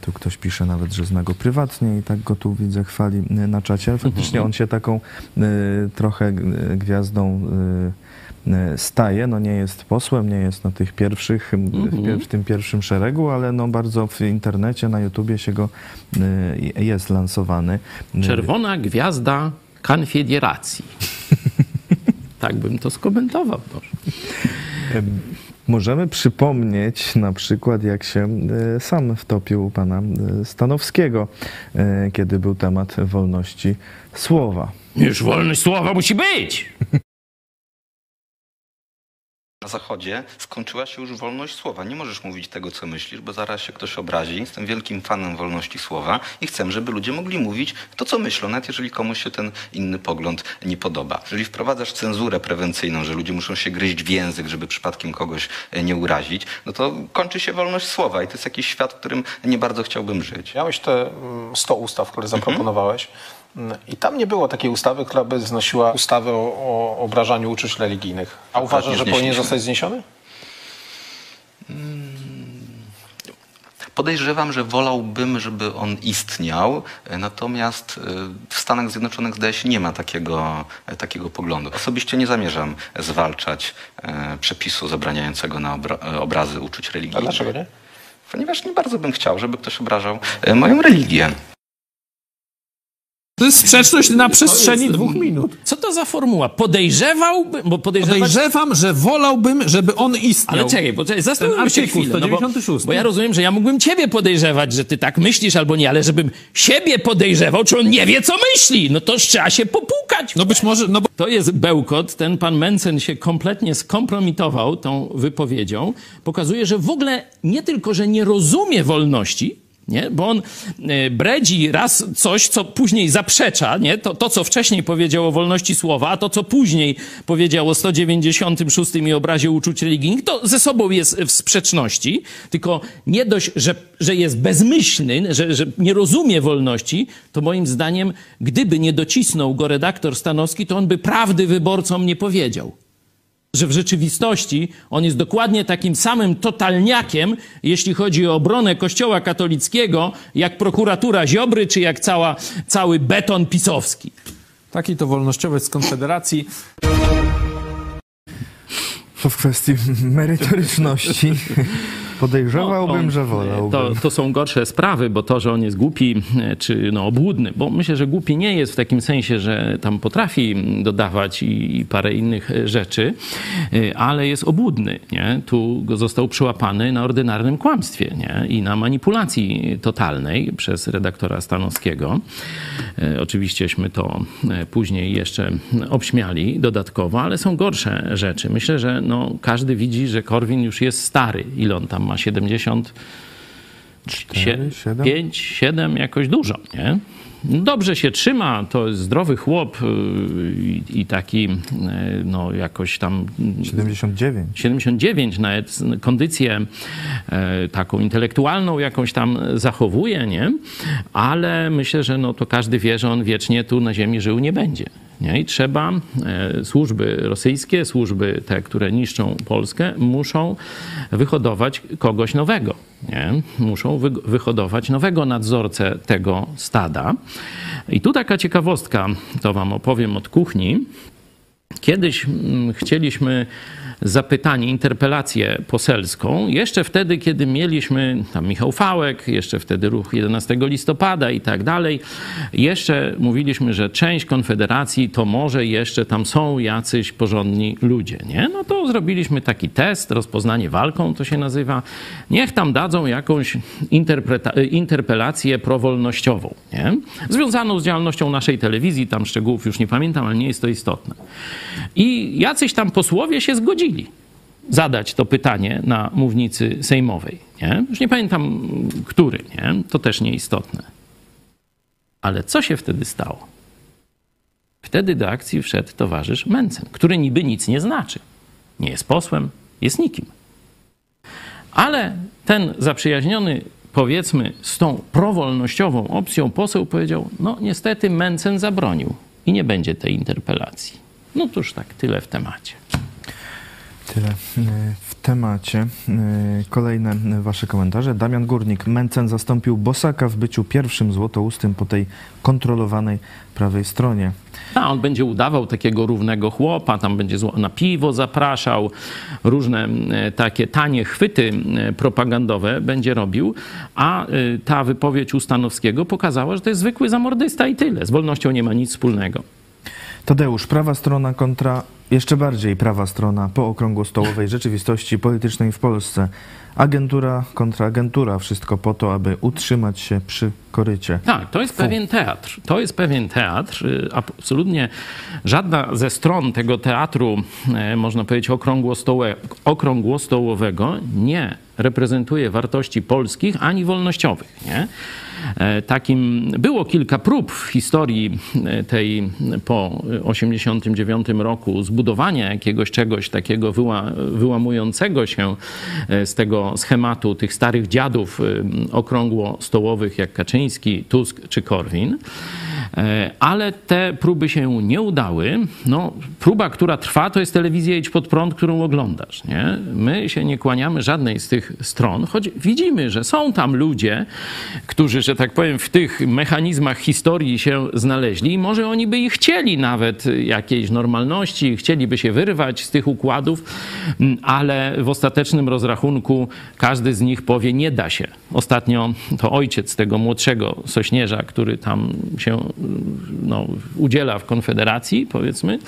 Tu ktoś pisze nawet, że zna go prywatnie i tak go tu widzę chwali na czacie, faktycznie on się taką trochę gwiazdą staje. No nie jest posłem, nie jest na tych pierwszych, m, w, tym pierwszym szeregu, ale no bardzo w internecie, na YouTubie się go e, jest lansowany. E, Czerwona gwiazda Konfederacji. tak bym to skomentował. Może. Em, Możemy przypomnieć na przykład, jak się e, sam wtopił u pana e, Stanowskiego, e, kiedy był temat wolności słowa. Już wolność słowa musi być! Na Zachodzie skończyła się już wolność słowa. Nie możesz mówić tego, co myślisz, bo zaraz się ktoś obrazi. Jestem wielkim fanem wolności słowa i chcę, żeby ludzie mogli mówić to, co myślą, nawet jeżeli komuś się ten inny pogląd nie podoba. Jeżeli wprowadzasz cenzurę prewencyjną, że ludzie muszą się gryźć w język, żeby przypadkiem kogoś e, nie urazić, no to kończy się wolność słowa i to jest jakiś świat, w którym nie bardzo chciałbym żyć. Miałeś te mm, 100 ustaw, które zaproponowałeś mm, i tam nie było takiej ustawy, która by znosiła ustawę o, o obrażaniu uczuć religijnych. A uważasz, że powinien zostać zniesiony? Podejrzewam, że wolałbym, żeby on istniał, natomiast e, w Stanach Zjednoczonych zdaje się nie ma takiego, takiego poglądu. Osobiście nie zamierzam zwalczać e, przepisu zabraniającego na obra- e, obrazy uczuć A religijnych. dlaczego nie? Ponieważ nie bardzo bym chciał, żeby ktoś obrażał moją religię. To jest sprzeczność na przestrzeni dwóch minut. Co to za formuła? Podejrzewałbym, bo podejrzewać... Podejrzewam, że wolałbym, żeby on istniał. Ale czekaj, poczekaj, zastanówmy się chwilę. No bo, 196. bo ja rozumiem, że ja mógłbym ciebie podejrzewać, że ty tak myślisz albo nie, ale żebym siebie podejrzewał, czy on nie wie, co myśli, no to trzeba się popukać. No być może, no bo To jest bełkot. Ten pan Mencen się kompletnie skompromitował tą wypowiedzią. Pokazuje, że w ogóle nie tylko, że nie rozumie wolności, nie? bo on e, bredzi raz coś, co później zaprzecza, nie? To, to, co wcześniej powiedział o wolności słowa, a to, co później powiedział o 196 i obrazie uczuć religijnych, to ze sobą jest w sprzeczności, tylko nie dość, że, że jest bezmyślny, że, że nie rozumie wolności, to moim zdaniem, gdyby nie docisnął go redaktor Stanowski, to on by prawdy wyborcom nie powiedział że w rzeczywistości on jest dokładnie takim samym totalniakiem, jeśli chodzi o obronę Kościoła katolickiego, jak prokuratura Ziobry, czy jak cała, cały beton pisowski. taki to wolnościowiec z Konfederacji. To w kwestii merytoryczności podejrzewałbym, On- że wolałbym. To, to są gorsze sprawy, bo to, że on jest głupi e, czy no, obłudny, bo myślę, że głupi nie jest w takim sensie, że tam potrafi dodawać i, i parę innych e, rzeczy, e, ale jest obłudny. Nie? Tu został przyłapany na ordynarnym kłamstwie nie? i na manipulacji totalnej przez redaktora Stanowskiego. Oczywiścieśmy to później jeszcze obśmiali dodatkowo, ale są gorsze rzeczy. Myślę, że no, każdy widzi, że Korwin już jest stary. Ile on tam ma? 70? Cztery, siedem? 5, 7, jakoś dużo, nie? Dobrze się trzyma, to jest zdrowy chłop yy, i, i taki, yy, no jakoś tam 79. 79 nawet kondycję e, taką intelektualną jakąś tam zachowuje, nie? Ale myślę, że no to każdy wie, że on wiecznie tu na ziemi żył nie będzie. Nie? I trzeba, e, służby rosyjskie, służby te, które niszczą Polskę, muszą wyhodować kogoś nowego. Nie? Muszą wy, wyhodować nowego nadzorcę tego stada. I tu taka ciekawostka, to wam opowiem od kuchni. Kiedyś mm, chcieliśmy zapytanie, interpelację poselską, jeszcze wtedy, kiedy mieliśmy tam Michał Fałek, jeszcze wtedy ruch 11 listopada i tak dalej. Jeszcze mówiliśmy, że część Konfederacji to może jeszcze tam są jacyś porządni ludzie, nie? No to zrobiliśmy taki test, rozpoznanie walką to się nazywa. Niech tam dadzą jakąś interpelację prowolnościową, nie? Związaną z działalnością naszej telewizji, tam szczegółów już nie pamiętam, ale nie jest to istotne. I jacyś tam posłowie się zgodzili zadać to pytanie na mównicy sejmowej. Nie? Już nie pamiętam, który, nie? to też nieistotne. Ale co się wtedy stało? Wtedy do akcji wszedł towarzysz Mencen, który niby nic nie znaczy. Nie jest posłem, jest nikim. Ale ten zaprzyjaźniony powiedzmy z tą prowolnościową opcją poseł powiedział, no niestety Mencen zabronił i nie będzie tej interpelacji. No cóż tak, tyle w temacie. Tyle y, w temacie. Y, Kolejne y, wasze komentarze. Damian Górnik. Mencen zastąpił Bosaka w byciu pierwszym złotoustym po tej kontrolowanej prawej stronie. A on będzie udawał takiego równego chłopa, tam będzie na piwo zapraszał, różne e, takie tanie chwyty e, propagandowe będzie robił, a e, ta wypowiedź Ustanowskiego pokazała, że to jest zwykły zamordysta i tyle. Z wolnością nie ma nic wspólnego. Tadeusz, prawa strona kontra jeszcze bardziej prawa strona po okrągłostołowej rzeczywistości politycznej w Polsce. Agentura kontra agentura. Wszystko po to, aby utrzymać się przy korycie. Tak, to jest pewien teatr. To jest pewien teatr. Y, Absolutnie żadna ze stron tego teatru, e, można powiedzieć, okrągłostołe, okrągłostołowego nie reprezentuje wartości polskich ani wolnościowych. Nie? E, Takim było kilka prób w historii e, tej po 89 roku zbudowania jakiegoś czegoś takiego wyła, wyłamującego się e, z tego schematu tych starych dziadów okrągło-stołowych jak Kaczyński, Tusk czy Korwin. Ale te próby się nie udały. No, próba, która trwa, to jest telewizja Idź Pod Prąd, którą oglądasz. Nie? My się nie kłaniamy żadnej z tych stron, choć widzimy, że są tam ludzie, którzy, że tak powiem, w tych mechanizmach historii się znaleźli może oni by i chcieli nawet jakiejś normalności, chcieliby się wyrwać z tych układów, ale w ostatecznym rozrachunku każdy z nich powie, nie da się. Ostatnio to ojciec tego młodszego Sośnierza, który tam się no, udziela w Konfederacji, powiedzmy,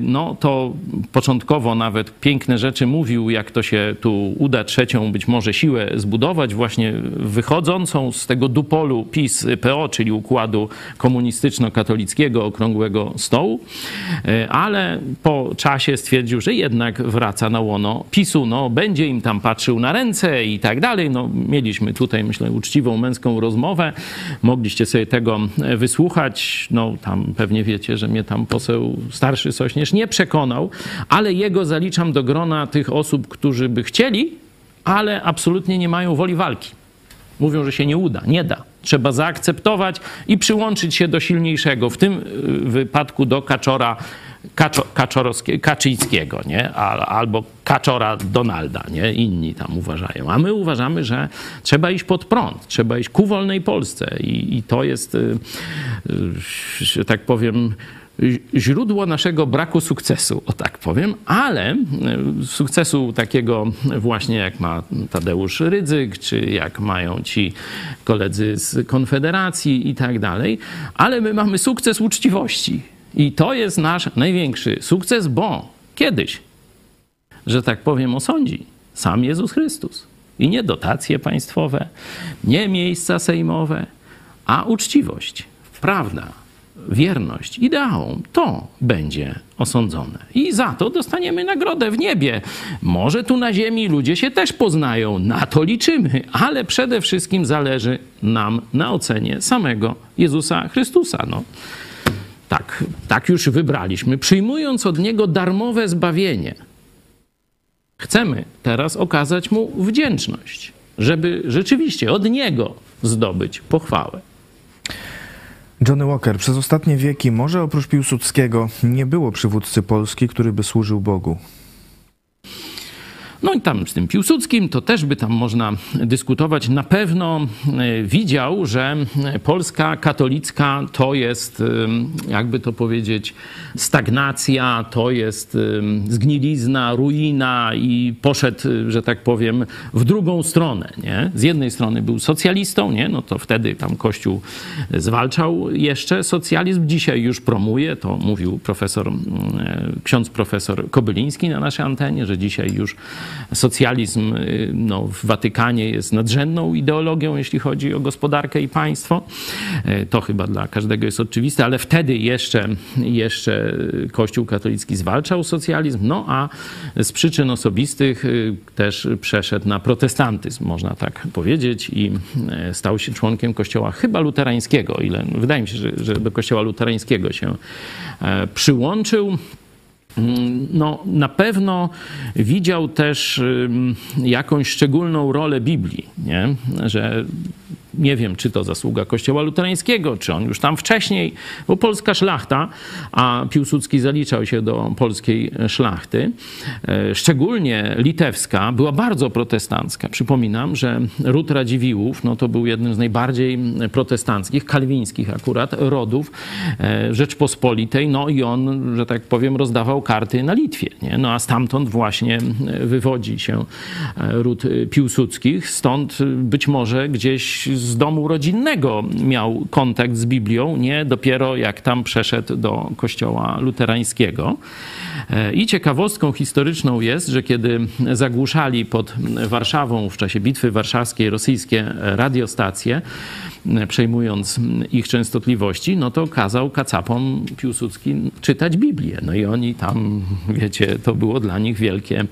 no to początkowo nawet piękne rzeczy mówił, jak to się tu uda trzecią być może siłę zbudować, właśnie wychodzącą z tego dupolu PiS-PO, czyli układu komunistyczno-katolickiego okrągłego stołu, E, ale po czasie stwierdził, że jednak wraca na łono PiSu, no będzie im tam patrzył na ręce i tak dalej. No, mieliśmy tutaj, myślę, uczciwą męską rozmowę. Mogliście sobie tego e, wysłuchać. No, tam pewnie wiecie, że mnie tam poseł starszy Sośnierz nie przekonał, ale jego zaliczam do grona tych osób, którzy by chcieli, ale absolutnie nie mają woli walki. Mówią, że się nie uda, nie da. Trzeba zaakceptować i przyłączyć się do silniejszego, w tym y, wypadku do kaczora Kaczo, Kaczyńskiego, nie? Albo Kaczora Donalda, nie? Inni tam uważają. A my uważamy, że trzeba iść pod prąd, trzeba iść ku wolnej Polsce i, i to jest, y, y, że tak powiem, źródło naszego braku sukcesu, o tak powiem, ale y, sukcesu takiego właśnie jak ma Tadeusz Rydzyk, czy jak mają ci koledzy z Konfederacji i tak dalej, ale my mamy sukces uczciwości. I to jest nasz największy sukces, bo kiedyś, że tak powiem, osądzi sam Jezus Chrystus. I nie dotacje państwowe, nie miejsca sejmowe, a uczciwość, prawda, wierność ideałom, to będzie osądzone. I za to dostaniemy nagrodę w niebie. Może tu na ziemi ludzie się też poznają, na to liczymy, ale przede wszystkim zależy nam na ocenie samego Jezusa Chrystusa. No. Tak, tak już wybraliśmy, przyjmując od Niego darmowe zbawienie. Chcemy teraz okazać Mu wdzięczność, żeby rzeczywiście od Niego zdobyć pochwałę. Johnny Walker, przez ostatnie wieki może oprócz Piłsudskiego nie było przywódcy Polski, który by służył Bogu. No i tam z tym Piłsudskim to też by tam można dyskutować. Na pewno e, widział, że Polska katolicka to jest, e, jakby to powiedzieć, stagnacja, to jest e, zgnilizna, ruina i poszedł, że tak powiem, w drugą stronę. Nie? Z jednej strony był socjalistą, nie? no to wtedy tam Kościół zwalczał jeszcze socjalizm. Dzisiaj już promuje, to mówił profesor, ksiądz profesor Kobyliński na naszej antenie, że dzisiaj już socjalizm y, no, w Watykanie jest nadrzędną ideologią, jeśli chodzi o gospodarkę i państwo. Y, To chyba dla każdego jest oczywiste, ale wtedy jeszcze, jeszcze Kościół katolicki zwalczał socjalizm, no a z przyczyn osobistych y, też przeszedł na protestantyzm, można tak powiedzieć, i stał się członkiem Kościoła chyba luterańskiego, ile wydaje mi się, że, że do Kościoła luterańskiego się e, przyłączył. Mm, no, na pewno widział też jakąś szczególną rolę Biblii, nie? że nie wiem, czy to zasługa Kościoła Luterańskiego, czy on już tam wcześniej, bo polska szlachta, a Piłsudski zaliczał się do polskiej szlachty, e, szczególnie litewska, była bardzo protestancka. Przypominam, że ród Radziwiłłów, no to był jednym z najbardziej protestanckich, kalwińskich akurat, rodów e, Rzeczpospolitej, no i on, że tak powiem, rozdawał karty na Litwie, nie? No a stamtąd właśnie wywodzi się e, ród Piłsudskich, stąd być może gdzieś z domu rodzinnego miał kontakt z Biblią, nie dopiero jak tam przeszedł do kościoła luterańskiego. I ciekawostką historyczną jest, że kiedy zagłuszali pod Warszawą w czasie Bitwy Warszawskiej rosyjskie radiostacje, przejmując ich częstotliwości, no to kazał kacapom Piłsudski czytać Biblię. No i oni tam, wiecie, to było dla nich wielkie,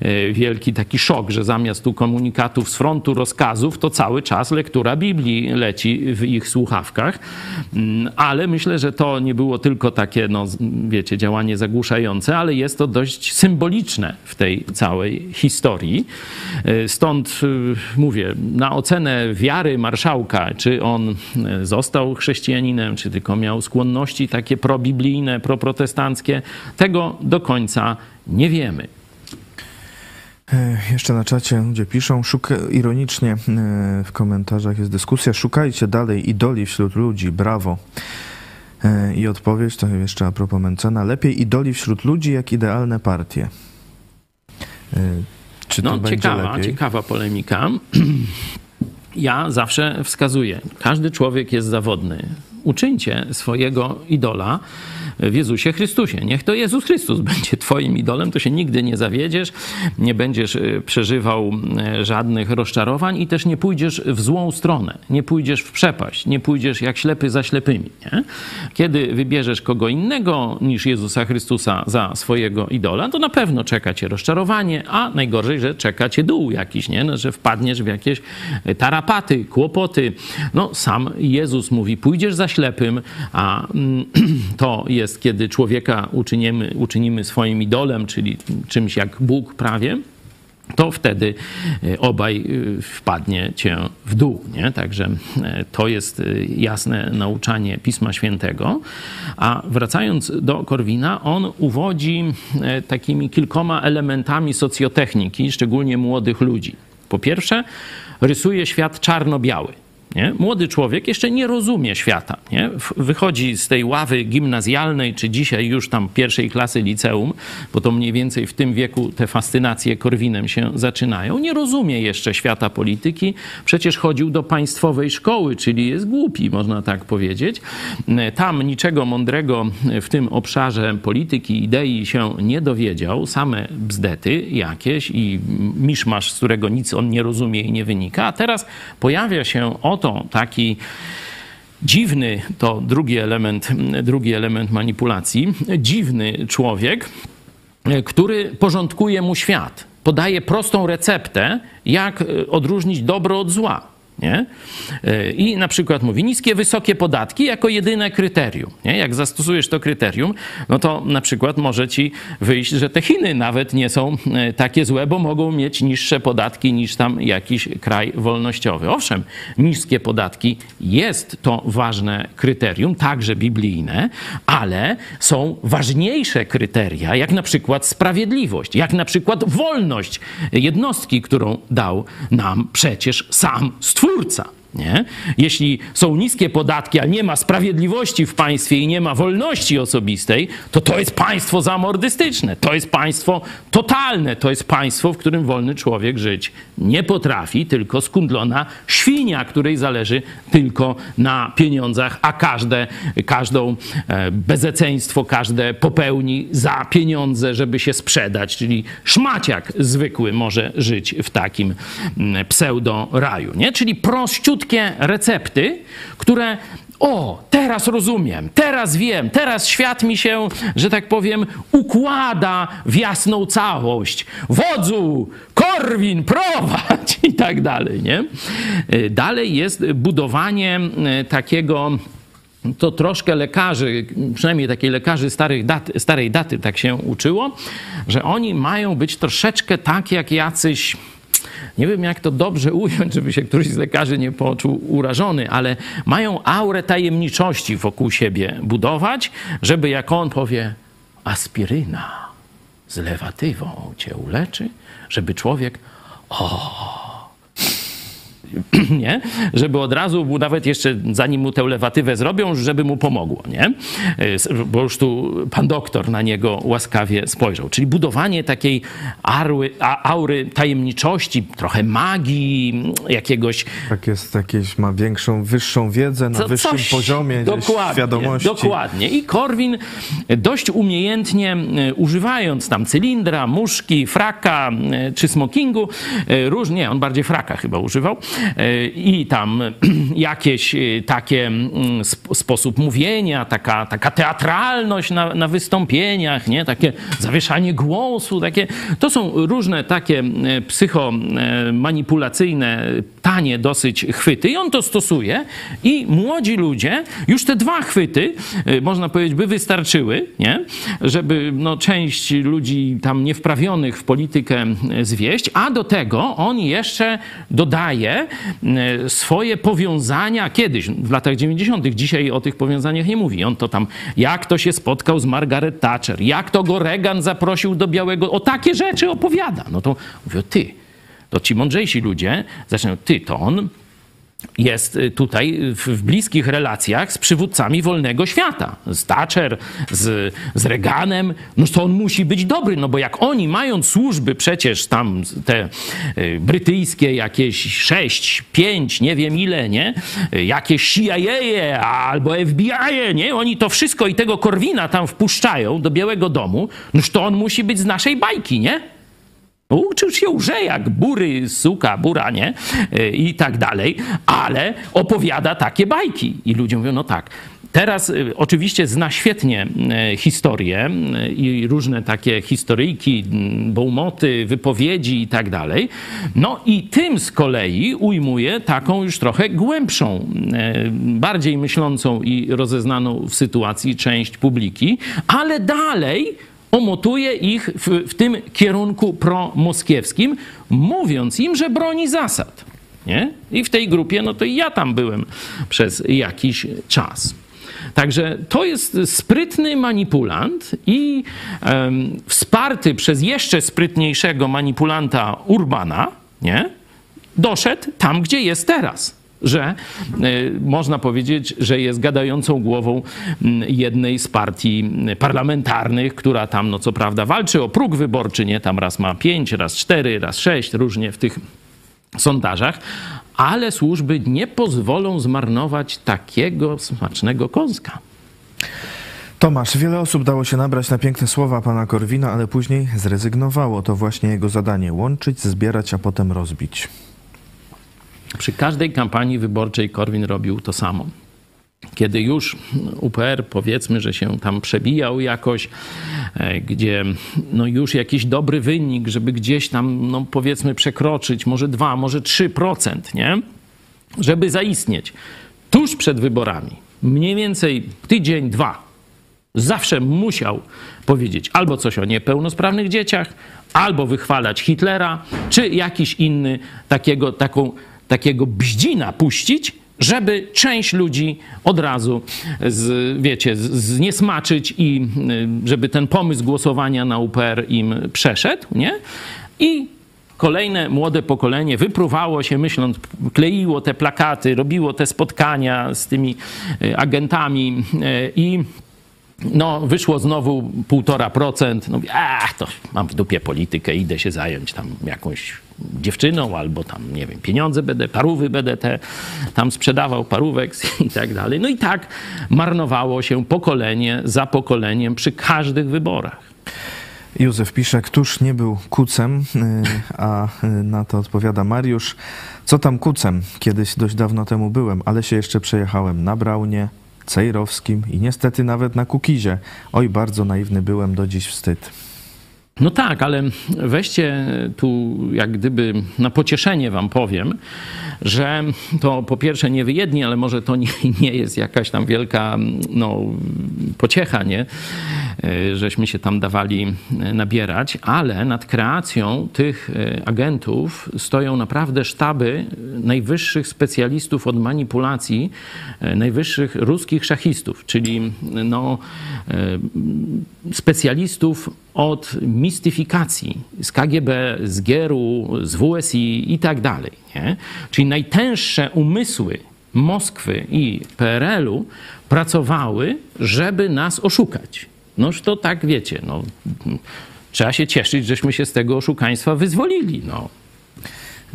e, wielki taki szok, że zamiast tu komunikatów z frontu rozkazów, to cały czas lektura Biblii leci w ich słuchawkach. Mm, Ale myślę, że to nie było tylko takie, no wiecie, działanie zagłuszające, ale jest to dość symboliczne w tej całej historii. E, Stąd y, mówię, na ocenę wiary marszałka, czy on e, został chrześcijaninem, czy tylko miał skłonności takie probiblijne, proprotestanckie, tego do końca nie wiemy. E, Jeszcze na czacie ludzie piszą, szuka, ironicznie e, w komentarzach jest dyskusja, szukajcie dalej idoli wśród ludzi, brawo. E, I odpowiedź, to jeszcze a propos Mencena, lepiej idoli wśród ludzi jak idealne partie. E, Czy to No, będzie ciekawa, lepiej? ciekawa polemika. Ja zawsze wskazuję, każdy człowiek jest zawodny. Uczyńcie swojego idola w Jezusie Chrystusie. Niech to Jezus Chrystus będzie Twoim idolem, to się nigdy nie zawiedziesz, nie będziesz y, przeżywał y, żadnych rozczarowań i też nie pójdziesz w złą stronę, nie pójdziesz w przepaść, nie pójdziesz jak ślepy za ślepymi. Nie? Kiedy wybierzesz kogo innego niż Jezusa Chrystusa za swojego idola, to na pewno czeka cię rozczarowanie, a najgorzej, że czeka cię dół jakiś, nie? No, że wpadniesz w jakieś tarapaty, kłopoty. No, sam Jezus mówi, pójdziesz za ślepym, a mm, to jest, kiedy człowieka uczynimy, uczynimy swoim idolem, czyli czymś jak Bóg prawie, to wtedy e, obaj e, wpadnie cię w dół. Nie? Także e, to jest jasne nauczanie Pisma Świętego. A wracając do Korwina, on uwodzi takimi kilkoma elementami socjotechniki, szczególnie młodych ludzi. Po pierwsze, rysuje świat czarno-biały. Nie? Młody człowiek jeszcze nie rozumie świata. Nie? Wychodzi z tej ławy gimnazjalnej, czy dzisiaj już tam pierwszej klasy liceum, bo to mniej więcej w tym wieku te fascynacje Korwinem się zaczynają. Nie rozumie jeszcze świata polityki. Przecież chodził do państwowej szkoły, czyli jest głupi, można tak powiedzieć. Tam niczego mądrego w tym obszarze polityki, idei się nie dowiedział. Same bzdety jakieś i miszmasz, z którego nic on nie rozumie i nie wynika. A teraz pojawia się oto taki dziwny, to drugi element, drugi element manipulacji, dziwny człowiek, który porządkuje mu świat. Podaje prostą receptę, jak odróżnić dobro od zła. Nie? E, I na przykład mówi niskie, wysokie podatki jako jedyne kryterium. Nie? Jak zastosujesz to kryterium, no to na przykład może ci wyjść, że te Chiny nawet nie są e, takie złe, bo mogą mieć niższe podatki niż tam jakiś kraj wolnościowy. Owszem, niskie podatki jest to ważne kryterium, także biblijne, ale są ważniejsze kryteria, jak na przykład sprawiedliwość, jak na przykład wolność jednostki, którą dał nam przecież sam Stwórca. Twórca. Nie? Jeśli są niskie podatki, a nie ma sprawiedliwości w państwie i nie ma wolności osobistej, to to jest państwo zamordystyczne, to jest państwo totalne, to jest państwo, w którym wolny człowiek żyć nie potrafi, tylko skundlona świnia, której zależy tylko na pieniądzach, a każde, każdą e, bezeceństwo, każde popełni za pieniądze, żeby się sprzedać, czyli szmaciak zwykły może żyć w takim mm, pseudo-raju, nie? Czyli prościutkie recepty, które o, teraz rozumiem, teraz wiem, teraz świat mi się, że tak powiem, układa w jasną całość. Wodzu, Korwin, prowadź i tak dalej, nie? Y, Dalej jest budowanie y, takiego to troszkę lekarzy, przynajmniej takiej lekarzy starych dat, starej daty tak się uczyło, że oni mają być troszeczkę tak jak jacyś nie wiem jak to dobrze ująć, żeby się któryś z lekarzy nie poczuł urażony, ale mają aurę tajemniczości wokół siebie budować, żeby jak on powie aspiryna z lewatywą cię uleczy, żeby człowiek nie? Żeby od razu, mu nawet jeszcze zanim mu tę lewatywę zrobią, żeby mu pomogło, nie? Bo już tu pan doktor na niego łaskawie spojrzał. Czyli budowanie takiej arły, aury tajemniczości, trochę magii, jakiegoś Tak jest, jakieś ma większą, wyższą wiedzę na co- wyższym coś- poziomie dokładnie, świadomości. Dokładnie. I Korwin dość umiejętnie, e, używając tam cylindra, muszki, fraka e, czy smokingu, e, różnie, on bardziej fraka chyba używał, i tam jakieś e, takie mm, sp- sposób mówienia, taka, taka teatralność na, na wystąpieniach, nie? takie zawieszanie głosu, takie, to są różne takie e, psychomanipulacyjne, tanie dosyć chwyty i on to stosuje i młodzi ludzie, już te dwa chwyty, można powiedzieć, by wystarczyły, nie? żeby no, część ludzi tam niewprawionych w politykę zwieść, a do tego on jeszcze dodaje swoje powiązania kiedyś, w latach 90., dzisiaj o tych powiązaniach nie mówi. On to tam, jak to się spotkał z Margaret Thatcher, jak to go Reagan zaprosił do Białego, o takie rzeczy opowiada. No to mówię, ty, to ci mądrzejsi ludzie zaczynają, ty, to on jest y, tutaj w, w bliskich relacjach z przywódcami wolnego świata. Z Thatcher, z, z Reaganem. No to on musi być dobry, no bo jak oni mają służby przecież tam te y, brytyjskie jakieś sześć, pięć, nie wiem ile, nie? Y, Jakieś CIA albo FBI, nie? Oni to wszystko i tego Korwina tam wpuszczają do Białego Domu. Noż to on musi być z naszej bajki, nie? Uczył się łże jak bury, suka, bura, nie? Y, I tak dalej, ale opowiada takie bajki. I ludzie mówią, no tak. Teraz y, oczywiście zna świetnie y, historię i różne takie historyjki, bołmoty, wypowiedzi i tak dalej. No i tym z kolei ujmuje taką już trochę głębszą, bardziej myślącą i rozeznaną w sytuacji część publiki, ale dalej omotuje ich w, w tym kierunku promoskiewskim, mówiąc im, że broni zasad. Nie? I w tej grupie, no to i ja tam byłem przez jakiś czas. Także to jest sprytny manipulant i em, wsparty przez jeszcze sprytniejszego manipulanta Urbana, nie? doszedł tam, gdzie jest teraz. Że y, można powiedzieć, że jest gadającą głową jednej z partii parlamentarnych, która tam, no co prawda, walczy o próg wyborczy, nie? Tam raz ma pięć, raz cztery, raz sześć, różnie w tych sondażach, ale służby nie pozwolą zmarnować takiego smacznego kąska. Tomasz, wiele osób dało się nabrać na piękne słowa pana Korwina, ale później zrezygnowało. To właśnie jego zadanie łączyć, zbierać, a potem rozbić. Przy każdej kampanii wyborczej Korwin robił to samo. Kiedy już UPR powiedzmy, że się tam przebijał jakoś, e, gdzie no już jakiś dobry wynik, żeby gdzieś tam no powiedzmy przekroczyć może 2, może 3%, nie? Żeby zaistnieć tuż przed wyborami, mniej więcej tydzień, dwa, zawsze musiał powiedzieć albo coś o niepełnosprawnych dzieciach, albo wychwalać Hitlera, czy jakiś inny takiego, taką, takiego bździna puścić, żeby część ludzi od razu, z, wiecie, zniesmaczyć i y, żeby ten pomysł głosowania na UPR im przeszedł, nie? I kolejne młode pokolenie wypruwało się, myśląc, kleiło te plakaty, robiło te spotkania z tymi y, agentami y, i no, wyszło znowu 1,5%. No, ach, to mam w dupie politykę, idę się zająć tam jakąś dziewczyną albo tam, nie wiem, pieniądze będę, parówy będę te tam sprzedawał, parówek i tak dalej. No i tak marnowało się pokolenie za pokoleniem przy każdych wyborach. Józef pisze, któż nie był kucem, y, a y, na to odpowiada Mariusz. Co tam kucem? Kiedyś dość dawno temu byłem, ale się jeszcze przejechałem na Braunie, Cejrowskim i niestety nawet na Kukizie. Oj, bardzo naiwny byłem, do dziś wstyd. No tak, ale weźcie tu, jak gdyby na pocieszenie wam powiem, że to po pierwsze nie wy jedni, ale może to nie, nie jest jakaś tam wielka no, pociecha, nie? E, żeśmy się tam dawali nabierać, ale nad kreacją tych e, agentów stoją naprawdę sztaby najwyższych specjalistów od manipulacji, e, najwyższych ruskich szachistów, czyli no, specjalistów od mistyfikacji z KGB, z Gieru, z WSI i tak dalej. Nie? Czyli najtęższe umysły Moskwy i PRL-u pracowały, żeby nas oszukać. Noż to tak wiecie, no, trzeba się cieszyć, żeśmy się z tego oszukaństwa wyzwolili. No.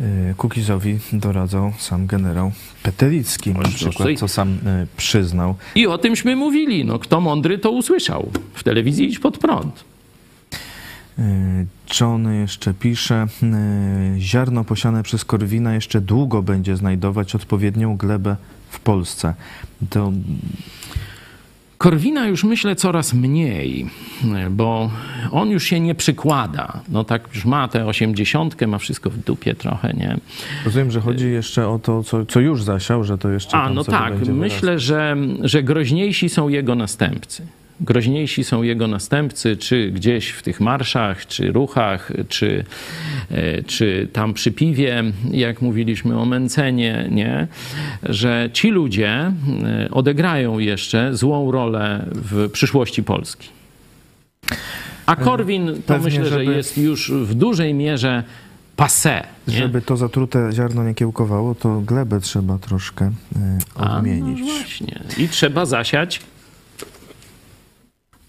Y, Kukizowi doradzał sam generał Petelicki, na przykład, co sam y, przyznał. I o tymśmy mówili. No, kto mądry, to usłyszał. W telewizji idź pod prąd. Y, John jeszcze pisze, ziarno posiane przez Korwina jeszcze długo będzie znajdować odpowiednią glebę w Polsce. To Korwina już myślę coraz mniej, bo on już się nie przykłada. No tak już ma tę osiemdziesiątkę, ma wszystko w dupie trochę, nie? Rozumiem, że chodzi jeszcze o to, co, co już zasiał, że to jeszcze A, no tak. Myślę, że, że groźniejsi są jego następcy groźniejsi są jego następcy, czy gdzieś w tych marszach, czy ruchach, czy, e, czy tam przy piwie, jak mówiliśmy o Mencenie, nie? że ci ludzie e, odegrają jeszcze złą rolę w przyszłości Polski. A Korwin to Pewnie, myślę, żeby... że jest już w dużej mierze passé. Nie? Żeby to zatrute ziarno nie kiełkowało, to glebę trzeba troszkę y, odmienić. A, no właśnie. I trzeba zasiać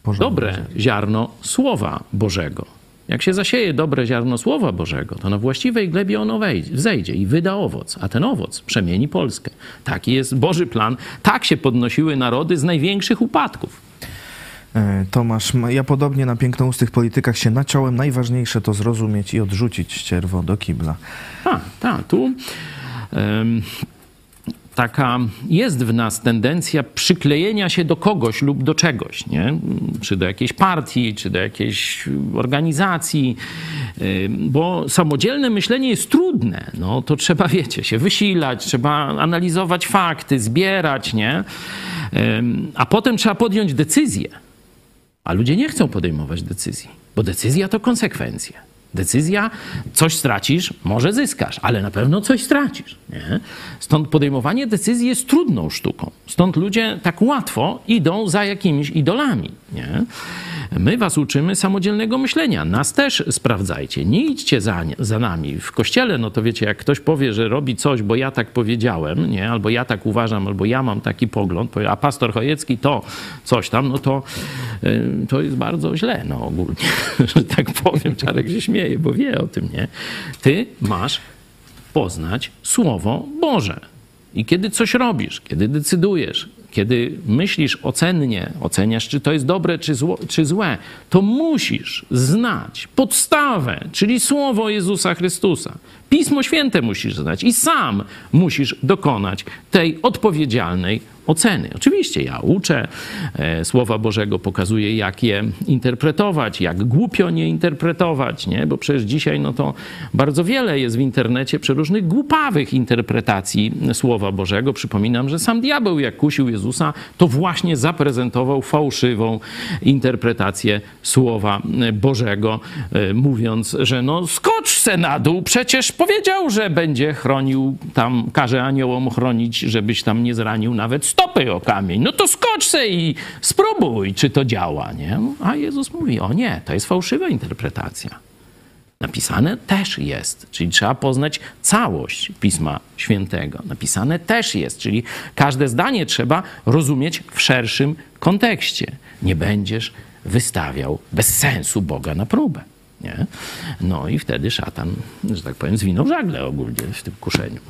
Porządnie. dobre ziarno Słowa Bożego. Jak się zasieje dobre ziarno Słowa Bożego, to na właściwej glebie ono wejdzie, wzejdzie i wyda owoc, a ten owoc przemieni Polskę. Taki jest Boży plan. Tak się podnosiły narody z największych upadków. E, Tomasz, ja podobnie na pięknoustych politykach się naciąłem. Najważniejsze to zrozumieć i odrzucić ścierwo do kibla. Tak, tak. Tu um, taka jest w nas tendencja przyklejenia się do kogoś lub do czegoś, nie? czy do jakiejś partii, czy do jakiejś organizacji, bo samodzielne myślenie jest trudne. No, to trzeba, wiecie, się wysilać, trzeba analizować fakty, zbierać, nie? a potem trzeba podjąć decyzję. A ludzie nie chcą podejmować decyzji, bo decyzja to konsekwencje. Decyzja, coś stracisz, może zyskasz, ale na pewno coś stracisz. Nie? Stąd podejmowanie decyzji jest trudną sztuką. Stąd ludzie tak łatwo idą za jakimiś idolami. Nie? My was uczymy samodzielnego myślenia. Nas też sprawdzajcie. Nie idźcie za, za nami. W kościele, no to wiecie, jak ktoś powie, że robi coś, bo ja tak powiedziałem, nie? albo ja tak uważam, albo ja mam taki pogląd, a pastor Chojecki to coś tam, no to, y, to jest bardzo źle, no ogólnie, że tak powiem. Czarek się śmieje, bo wie o tym, nie? Ty masz poznać Słowo Boże. I kiedy coś robisz, kiedy decydujesz, kiedy myślisz ocennie, oceniasz, czy to jest dobre, czy, zło, czy złe, to musisz znać podstawę, czyli słowo Jezusa Chrystusa. Pismo Święte musisz znać i sam musisz dokonać tej odpowiedzialnej oceny. Oczywiście ja uczę e, Słowa Bożego, pokazuję jak je interpretować, jak głupio nie interpretować, nie? bo przecież dzisiaj no to bardzo wiele jest w internecie przeróżnych głupawych interpretacji Słowa Bożego. Przypominam, że sam diabeł jak kusił Jezusa, to właśnie zaprezentował fałszywą interpretację Słowa Bożego, e, mówiąc, że no skocz se na dół, przecież powiedział, że będzie chronił tam, każe aniołom chronić, żebyś tam nie zranił nawet stopy o kamień. No to skocz se i spróbuj, czy to działa, nie? A Jezus mówi, o nie, to jest fałszywa interpretacja. Napisane też jest, czyli trzeba poznać całość Pisma Świętego. Napisane też jest, czyli każde zdanie trzeba rozumieć w szerszym kontekście. Nie będziesz wystawiał bez sensu Boga na próbę. Nie? No i wtedy szatan, że tak powiem, zwinął żagle ogólnie w tym kuszeniu.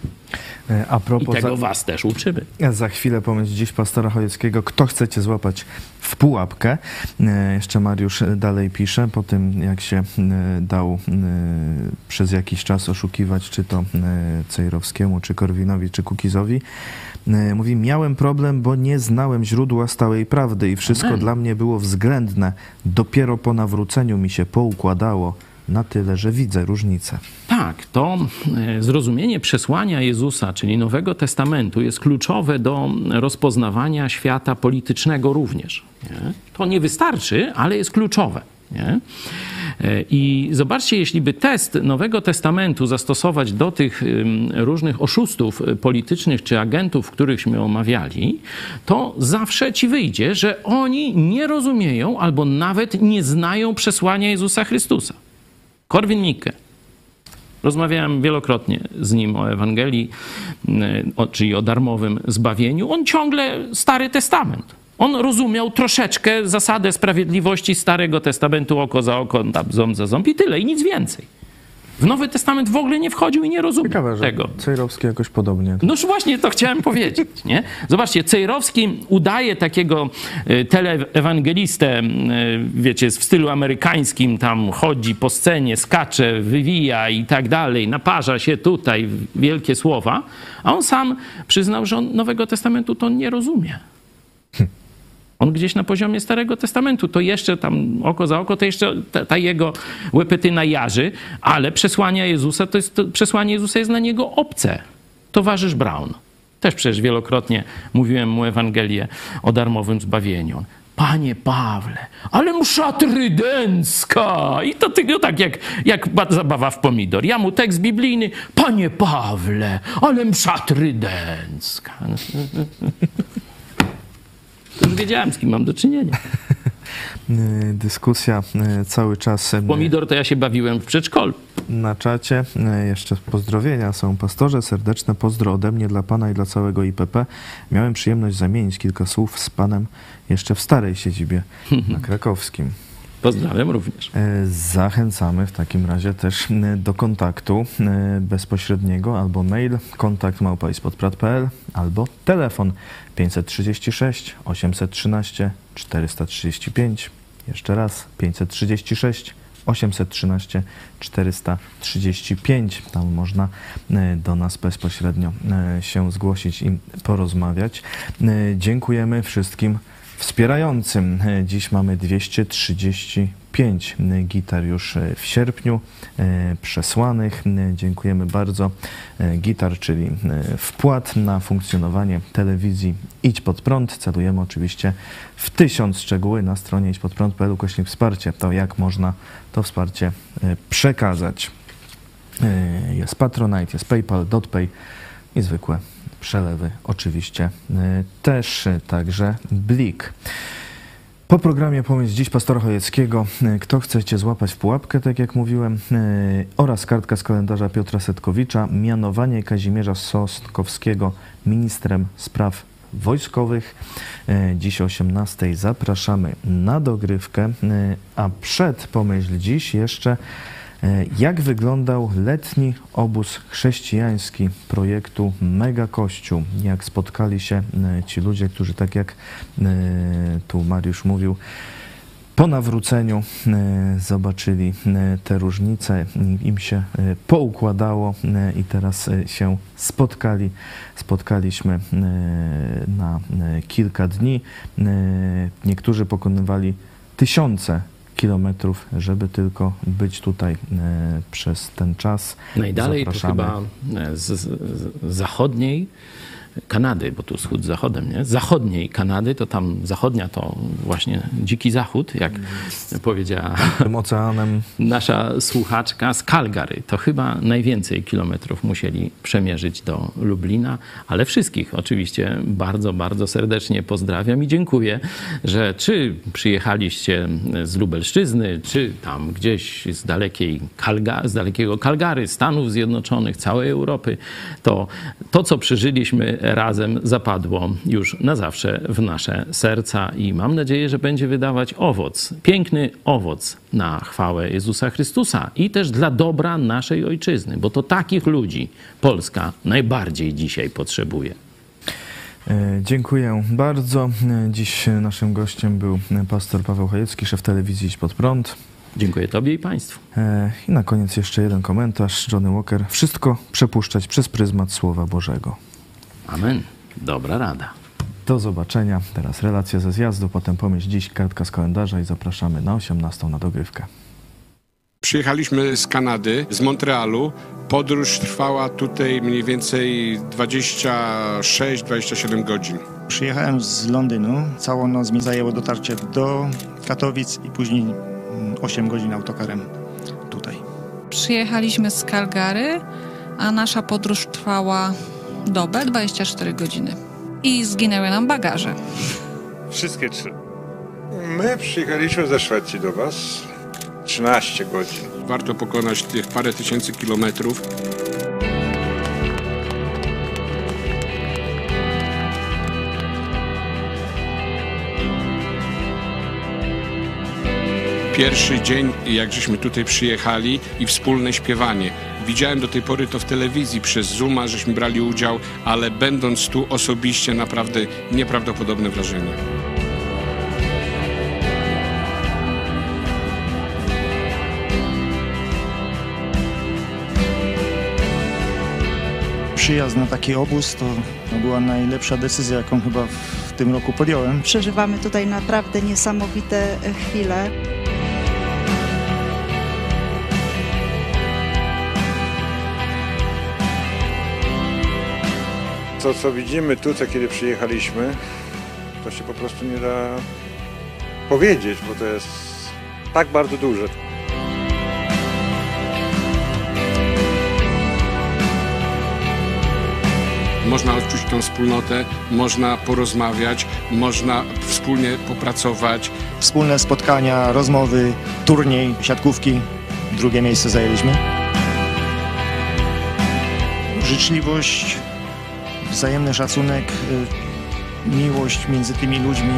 E, A I propos tego za, was też uczymy. za chwilę pomysł dziś pastora Chojeckiego, kto chcecie złapać w pułapkę. E, Jeszcze Mariusz dalej pisze, po tym jak się e, dał przez jakiś czas oszukiwać, czy to Cejrowskiemu, czy Korwinowi, czy Kukizowi. E, Mówi, miałem problem, bo nie znałem źródła stałej prawdy i wszystko Amen. dla mnie było względne. Dopiero po nawróceniu mi się poukładało na tyle, że widzę różnicę. Tak, to e, zrozumienie przesłania Jezusa, czyli Nowego Testamentu, jest kluczowe do rozpoznawania świata politycznego również. Nie? To nie wystarczy, ale jest kluczowe. Nie? E, I zobaczcie, jeśli by test Nowego Testamentu zastosować do tych różnych oszustów y, politycznych czy agentów, którychśmy omawiali, to zawsze ci wyjdzie, że oni nie rozumieją albo nawet nie znają przesłania Jezusa Chrystusa. Korwin Mikke. Rozmawiałem wielokrotnie z nim o Ewangelii, y, czyli o darmowym zbawieniu. On ciągle Stary Testament. On rozumiał troszeczkę zasadę sprawiedliwości Starego Testamentu, oko za oko, tam ząb za ząb i tyle, i nic więcej. W Nowy Testament w ogóle nie wchodził i nie rozumiał Ciekawe, że tego. Cejrowski jakoś podobnie. Noż właśnie to chciałem powiedzieć, nie? Zobaczcie, Cejrowski udaje takiego y, teleewangelistę, y, wiecie, w stylu amerykańskim, tam chodzi po scenie, skacze, wywija i tak dalej, naparza się tutaj, wielkie słowa, a on sam przyznał, że on Nowego Testamentu to nie rozumie. On gdzieś na poziomie Starego Testamentu, to jeszcze tam oko za oko, to jeszcze ta, ta jego łepetyna jarzy, ale przesłania Jezusa, to jest, to przesłanie Jezusa jest dla niego obce. Towarzysz Brown. Też przecież wielokrotnie mówiłem mu Ewangelię o darmowym zbawieniu. Panie Pawle, ale msza trydencka! I to tylko tak jak, jak ba- zabawa w pomidor. Ja mu tekst biblijny, Panie Pawle, ale msza trydencka. To już wiedziałem, z kim mam do czynienia. Dyskusja y, cały czas y, Pomidor to ja się bawiłem w przedszkolu. na czacie. Y, Jeszcze pozdrowienia są. Pastorze, serdeczne pozdro ode mnie dla Pana i dla całego IPP. Miałem przyjemność zamienić kilka słów z Panem jeszcze w starej siedzibie na krakowskim. Pozdrawiam również. E, Zachęcamy w takim razie też m, do kontaktu e, bezpośredniego albo mail kontakt małpaispodprat.pl albo telefon 536 813 435 jeszcze raz 536 813 435 tam można e, do nas bezpośrednio e, się zgłosić i porozmawiać. E, Dziękujemy wszystkim wspierającym. Dziś mamy 235 gitar już w sierpniu e, przesłanych. Dziękujemy bardzo. E, Gitar, czyli e, wpłat na funkcjonowanie telewizji Idź Pod Prąd. Celujemy oczywiście w tysiąc szczegóły na stronie idźpodprąd.pl ukośnik wsparcie. To jak można to wsparcie przekazać. Jest Patronite, jest PayPal, DotPay i zwykłe przelewy oczywiście e, też, e, także Blik. Po programie Pomysł Dziś Pastora Chojeckiego, e, kto chcecie złapać w pułapkę, tak jak mówiłem, oraz kartka z kalendarza Piotra Setkowicza, mianowanie Kazimierza Sosnkowskiego ministrem spraw wojskowych. Dziś o 18 zapraszamy na dogrywkę, a przed Pomyśl Dziś jeszcze Jak wyglądał letni obóz chrześcijański projektu Mega Kościół? Jak spotkali się e, ci ludzie, którzy tak jak e, tu Mariusz mówił, po nawróceniu e, zobaczyli e, te różnice, im się e, poukładało e, i teraz e, się spotkali. Spotkaliśmy e, na e, kilka dni. E, Niektórzy pokonywali tysiące kilometrów, żeby tylko być tutaj e, przez ten czas. Najdalej to Zapraszamy. chyba z, z, z zachodniej Kanady, bo tu wschód z zachodem, nie? Z zachodniej Kanady, to tam zachodnia to właśnie dziki zachód, jak powiedziała Tym oceanem nasza słuchaczka z Calgary. To chyba najwięcej kilometrów musieli przemierzyć do Lublina, ale wszystkich oczywiście bardzo, bardzo serdecznie pozdrawiam i dziękuję, że czy przyjechaliście z Lubelszczyzny, czy tam gdzieś z, dalekiej Kalga, z dalekiego Calgary, Stanów Zjednoczonych, całej Europy, to to, co przeżyliśmy razem zapadło już na zawsze w nasze serca i mam nadzieję, że będzie wydawać owoc, piękny owoc na chwałę Jezusa Chrystusa i też dla dobra naszej ojczyzny, bo to takich ludzi Polska najbardziej dzisiaj potrzebuje. E, Dziękuję bardzo. Dziś naszym gościem był pastor Paweł Chojecki, szef telewizji Idź Pod Prąd. Dziękuję Tobie i Państwu. E, I na koniec jeszcze jeden komentarz. Johnny Walker. Wszystko przepuszczać przez pryzmat Słowa Bożego. Amen. Dobra rada. Do zobaczenia. Teraz relacja ze zjazdu, potem pomyśl dziś, kartka z kalendarza i zapraszamy na 18 na dogrywkę. Przyjechaliśmy z Kanady, z Montrealu. Podróż trwała tutaj mniej więcej 26-27 godzin. Przyjechałem z Londynu. Całą noc mi zajęło dotarcie do Katowic i później mm, 8 godzin autokarem tutaj. Przyjechaliśmy z Calgary, a nasza podróż trwała dobę, 24 godziny. I zginęły nam bagaże. Wszystkie trzy. My przyjechaliśmy ze Szwecji do Was 13 godzin. Warto pokonać tych parę tysięcy kilometrów. Pierwszy dzień, jak żeśmy tutaj przyjechali i wspólne śpiewanie. Widziałem do tej pory to w telewizji, przez Zooma żeśmy brali udział, ale będąc tu osobiście naprawdę nieprawdopodobne wrażenie. Przyjazd na taki obóz to, była najlepsza decyzja, jaką chyba w, tym roku podjąłem. Przeżywamy tutaj naprawdę niesamowite chwile. To, co widzimy tutaj, kiedy przyjechaliśmy, to się po prostu nie da powiedzieć, bo to jest tak bardzo duże. Można odczuć tą wspólnotę, można porozmawiać, można wspólnie popracować. Wspólne spotkania, rozmowy, turniej, siatkówki. Drugie miejsce zajęliśmy. Życzliwość, wzajemny szacunek, y, miłość między tymi ludźmi.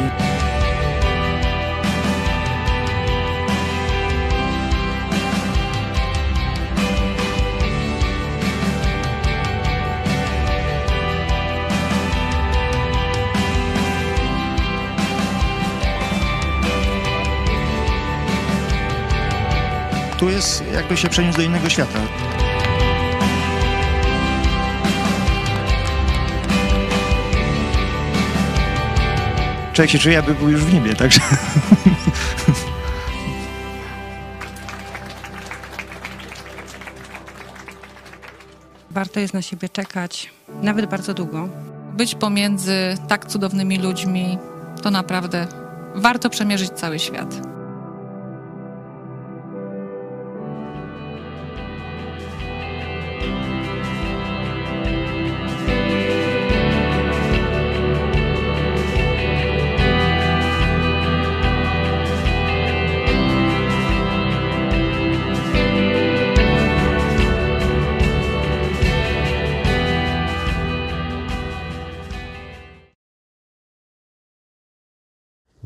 Tu jest jakby się przeniósł do innego świata. Człowiek się czuje, jakby był już w niebie, także... Warto jest na siebie czekać, nawet bardzo długo. Być pomiędzy tak cudownymi ludźmi, to naprawdę warto przemierzyć cały świat.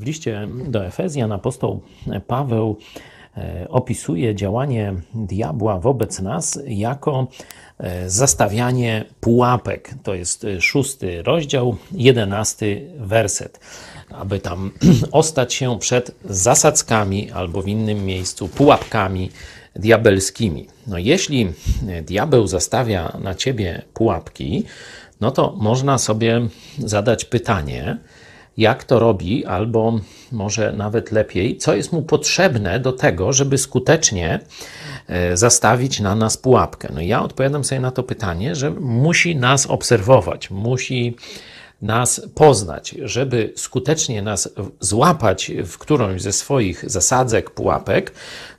Liście do Efezjan apostoł Paweł e, opisuje działanie diabła wobec nas jako e, zastawianie pułapek. To jest e, szósty rozdział, jedenasty werset. Aby tam ostać się przed zasadzkami albo w innym miejscu pułapkami diabelskimi. No jeśli diabeł zastawia na ciebie pułapki, no to można sobie zadać pytanie, jak to robi, albo może nawet lepiej, co jest mu potrzebne do tego, żeby skutecznie e, zastawić na nas pułapkę. No ja odpowiadam sobie na to pytanie, że musi nas obserwować, musi nas poznać, żeby skutecznie nas złapać w którąś ze swoich zasadzek, pułapek,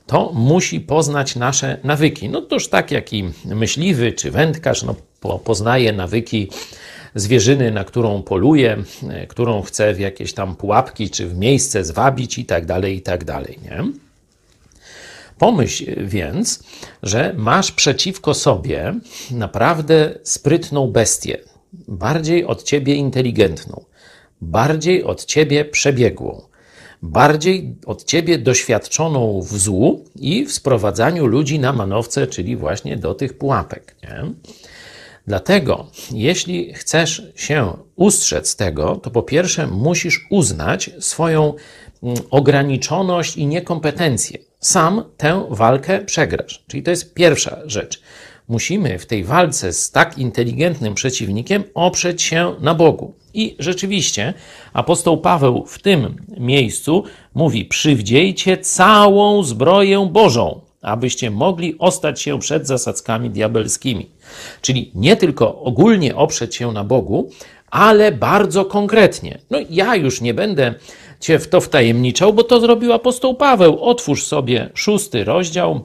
to musi poznać nasze nawyki. No toż tak jak i myśliwy czy wędkarz no, po, poznaje nawyki zwierzyny, na którą poluje, e, którą chce w jakieś tam pułapki czy w miejsce zwabić i tak dalej, i tak dalej, nie? Pomyśl więc, że masz przeciwko sobie naprawdę sprytną bestię. bardziej od ciebie inteligentną, bardziej od ciebie przebiegłą, bardziej od ciebie doświadczoną w złu i w sprowadzaniu ludzi na manowce, czyli właśnie do tych pułapek. Nie? Dlatego, jeśli chcesz się ustrzec tego, to po pierwsze musisz uznać swoją mm, ograniczoność i niekompetencję. Sam tę walkę przegrasz. Czyli to jest pierwsza rzecz. Musimy w tej walce z tak inteligentnym przeciwnikiem oprzeć się na Bogu. I rzeczywiście apostoł Paweł w tym miejscu mówi: Przywdziejcie całą zbroję Bożą, abyście mogli ostać się przed zasadzkami diabelskimi. Czyli nie tylko ogólnie oprzeć się na Bogu, ale bardzo konkretnie. No ja już nie będę cię w to wtajemniczał, bo to zrobił apostoł Paweł. Otwórz sobie szósty rozdział,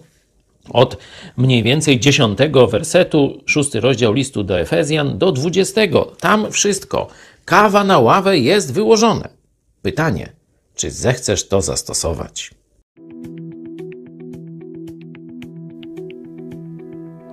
od mniej więcej dziesiątego wersetu, szósty rozdział listu do Efezjan, do dwudziestego. Tam wszystko, kawa na ławę jest wyłożone. Pytanie, czy zechcesz to zastosować?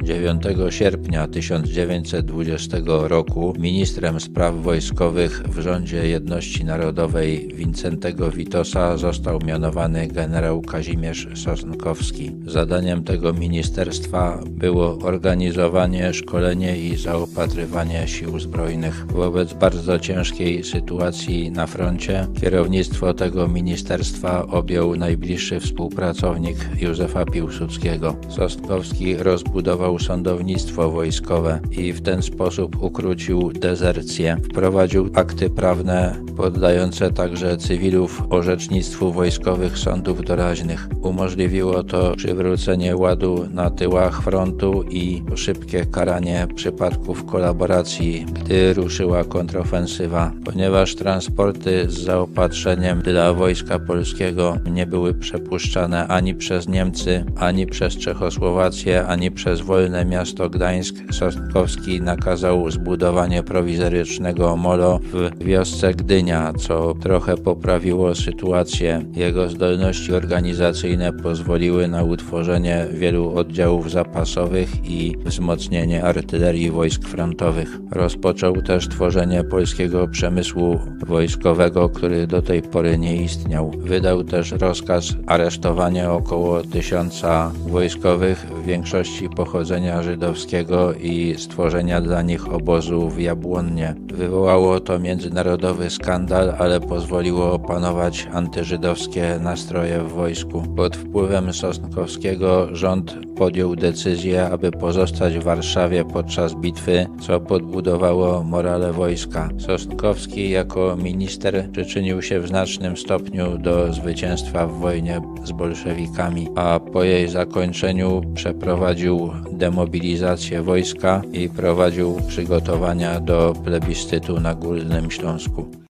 9 sierpnia 1920 roku ministrem spraw wojskowych w rządzie Jedności Narodowej Wincentego Witosa został mianowany generał Kazimierz Sosnkowski. Zadaniem tego ministerstwa było organizowanie, szkolenie i zaopatrywanie sił zbrojnych. Wobec bardzo ciężkiej sytuacji na froncie kierownictwo tego ministerstwa objął najbliższy współpracownik Józefa Piłsudskiego. Sosnkowski rozbudował sądownictwo wojskowe i w ten sposób ukrócił dezercję. Wprowadził akty prawne poddające także cywilów orzecznictwu wojskowych sądów doraźnych. Umożliwiło to przywrócenie ładu na tyłach frontu i szybkie karanie przypadków kolaboracji, gdy ruszyła kontrofensywa. Ponieważ transporty z zaopatrzeniem dla wojska polskiego nie były przepuszczane ani przez Niemcy, ani przez Czechosłowację, ani przez wolne miasto Gdańsk, Sosnkowski nakazał zbudowanie prowizorycznego molo w wiosce Gdynia, co trochę poprawiło sytuację. Jego zdolności organizacyjne pozwoliły na utworzenie wielu oddziałów zapasowych i wzmocnienie artylerii wojsk frontowych. Rozpoczął też tworzenie polskiego przemysłu wojskowego, który do tej pory nie istniał. Wydał też rozkaz aresztowania około tysiąca wojskowych, w większości pochodzenia żydowskiego i stworzenia dla nich obozu w Jabłonnie. Wywołało to międzynarodowy skandal, ale pozwoliło opanować antyżydowskie nastroje w wojsku. Pod wpływem Sosnkowskiego rząd podjął decyzję, aby pozostać w Warszawie podczas bitwy, co podbudowało morale wojska. Sosnkowski jako minister przyczynił się w znacznym stopniu do zwycięstwa w wojnie z bolszewikami, a po jej zakończeniu przeprowadził demobilizację wojska i prowadził przygotowania do plebiscytu na Górnym Śląsku.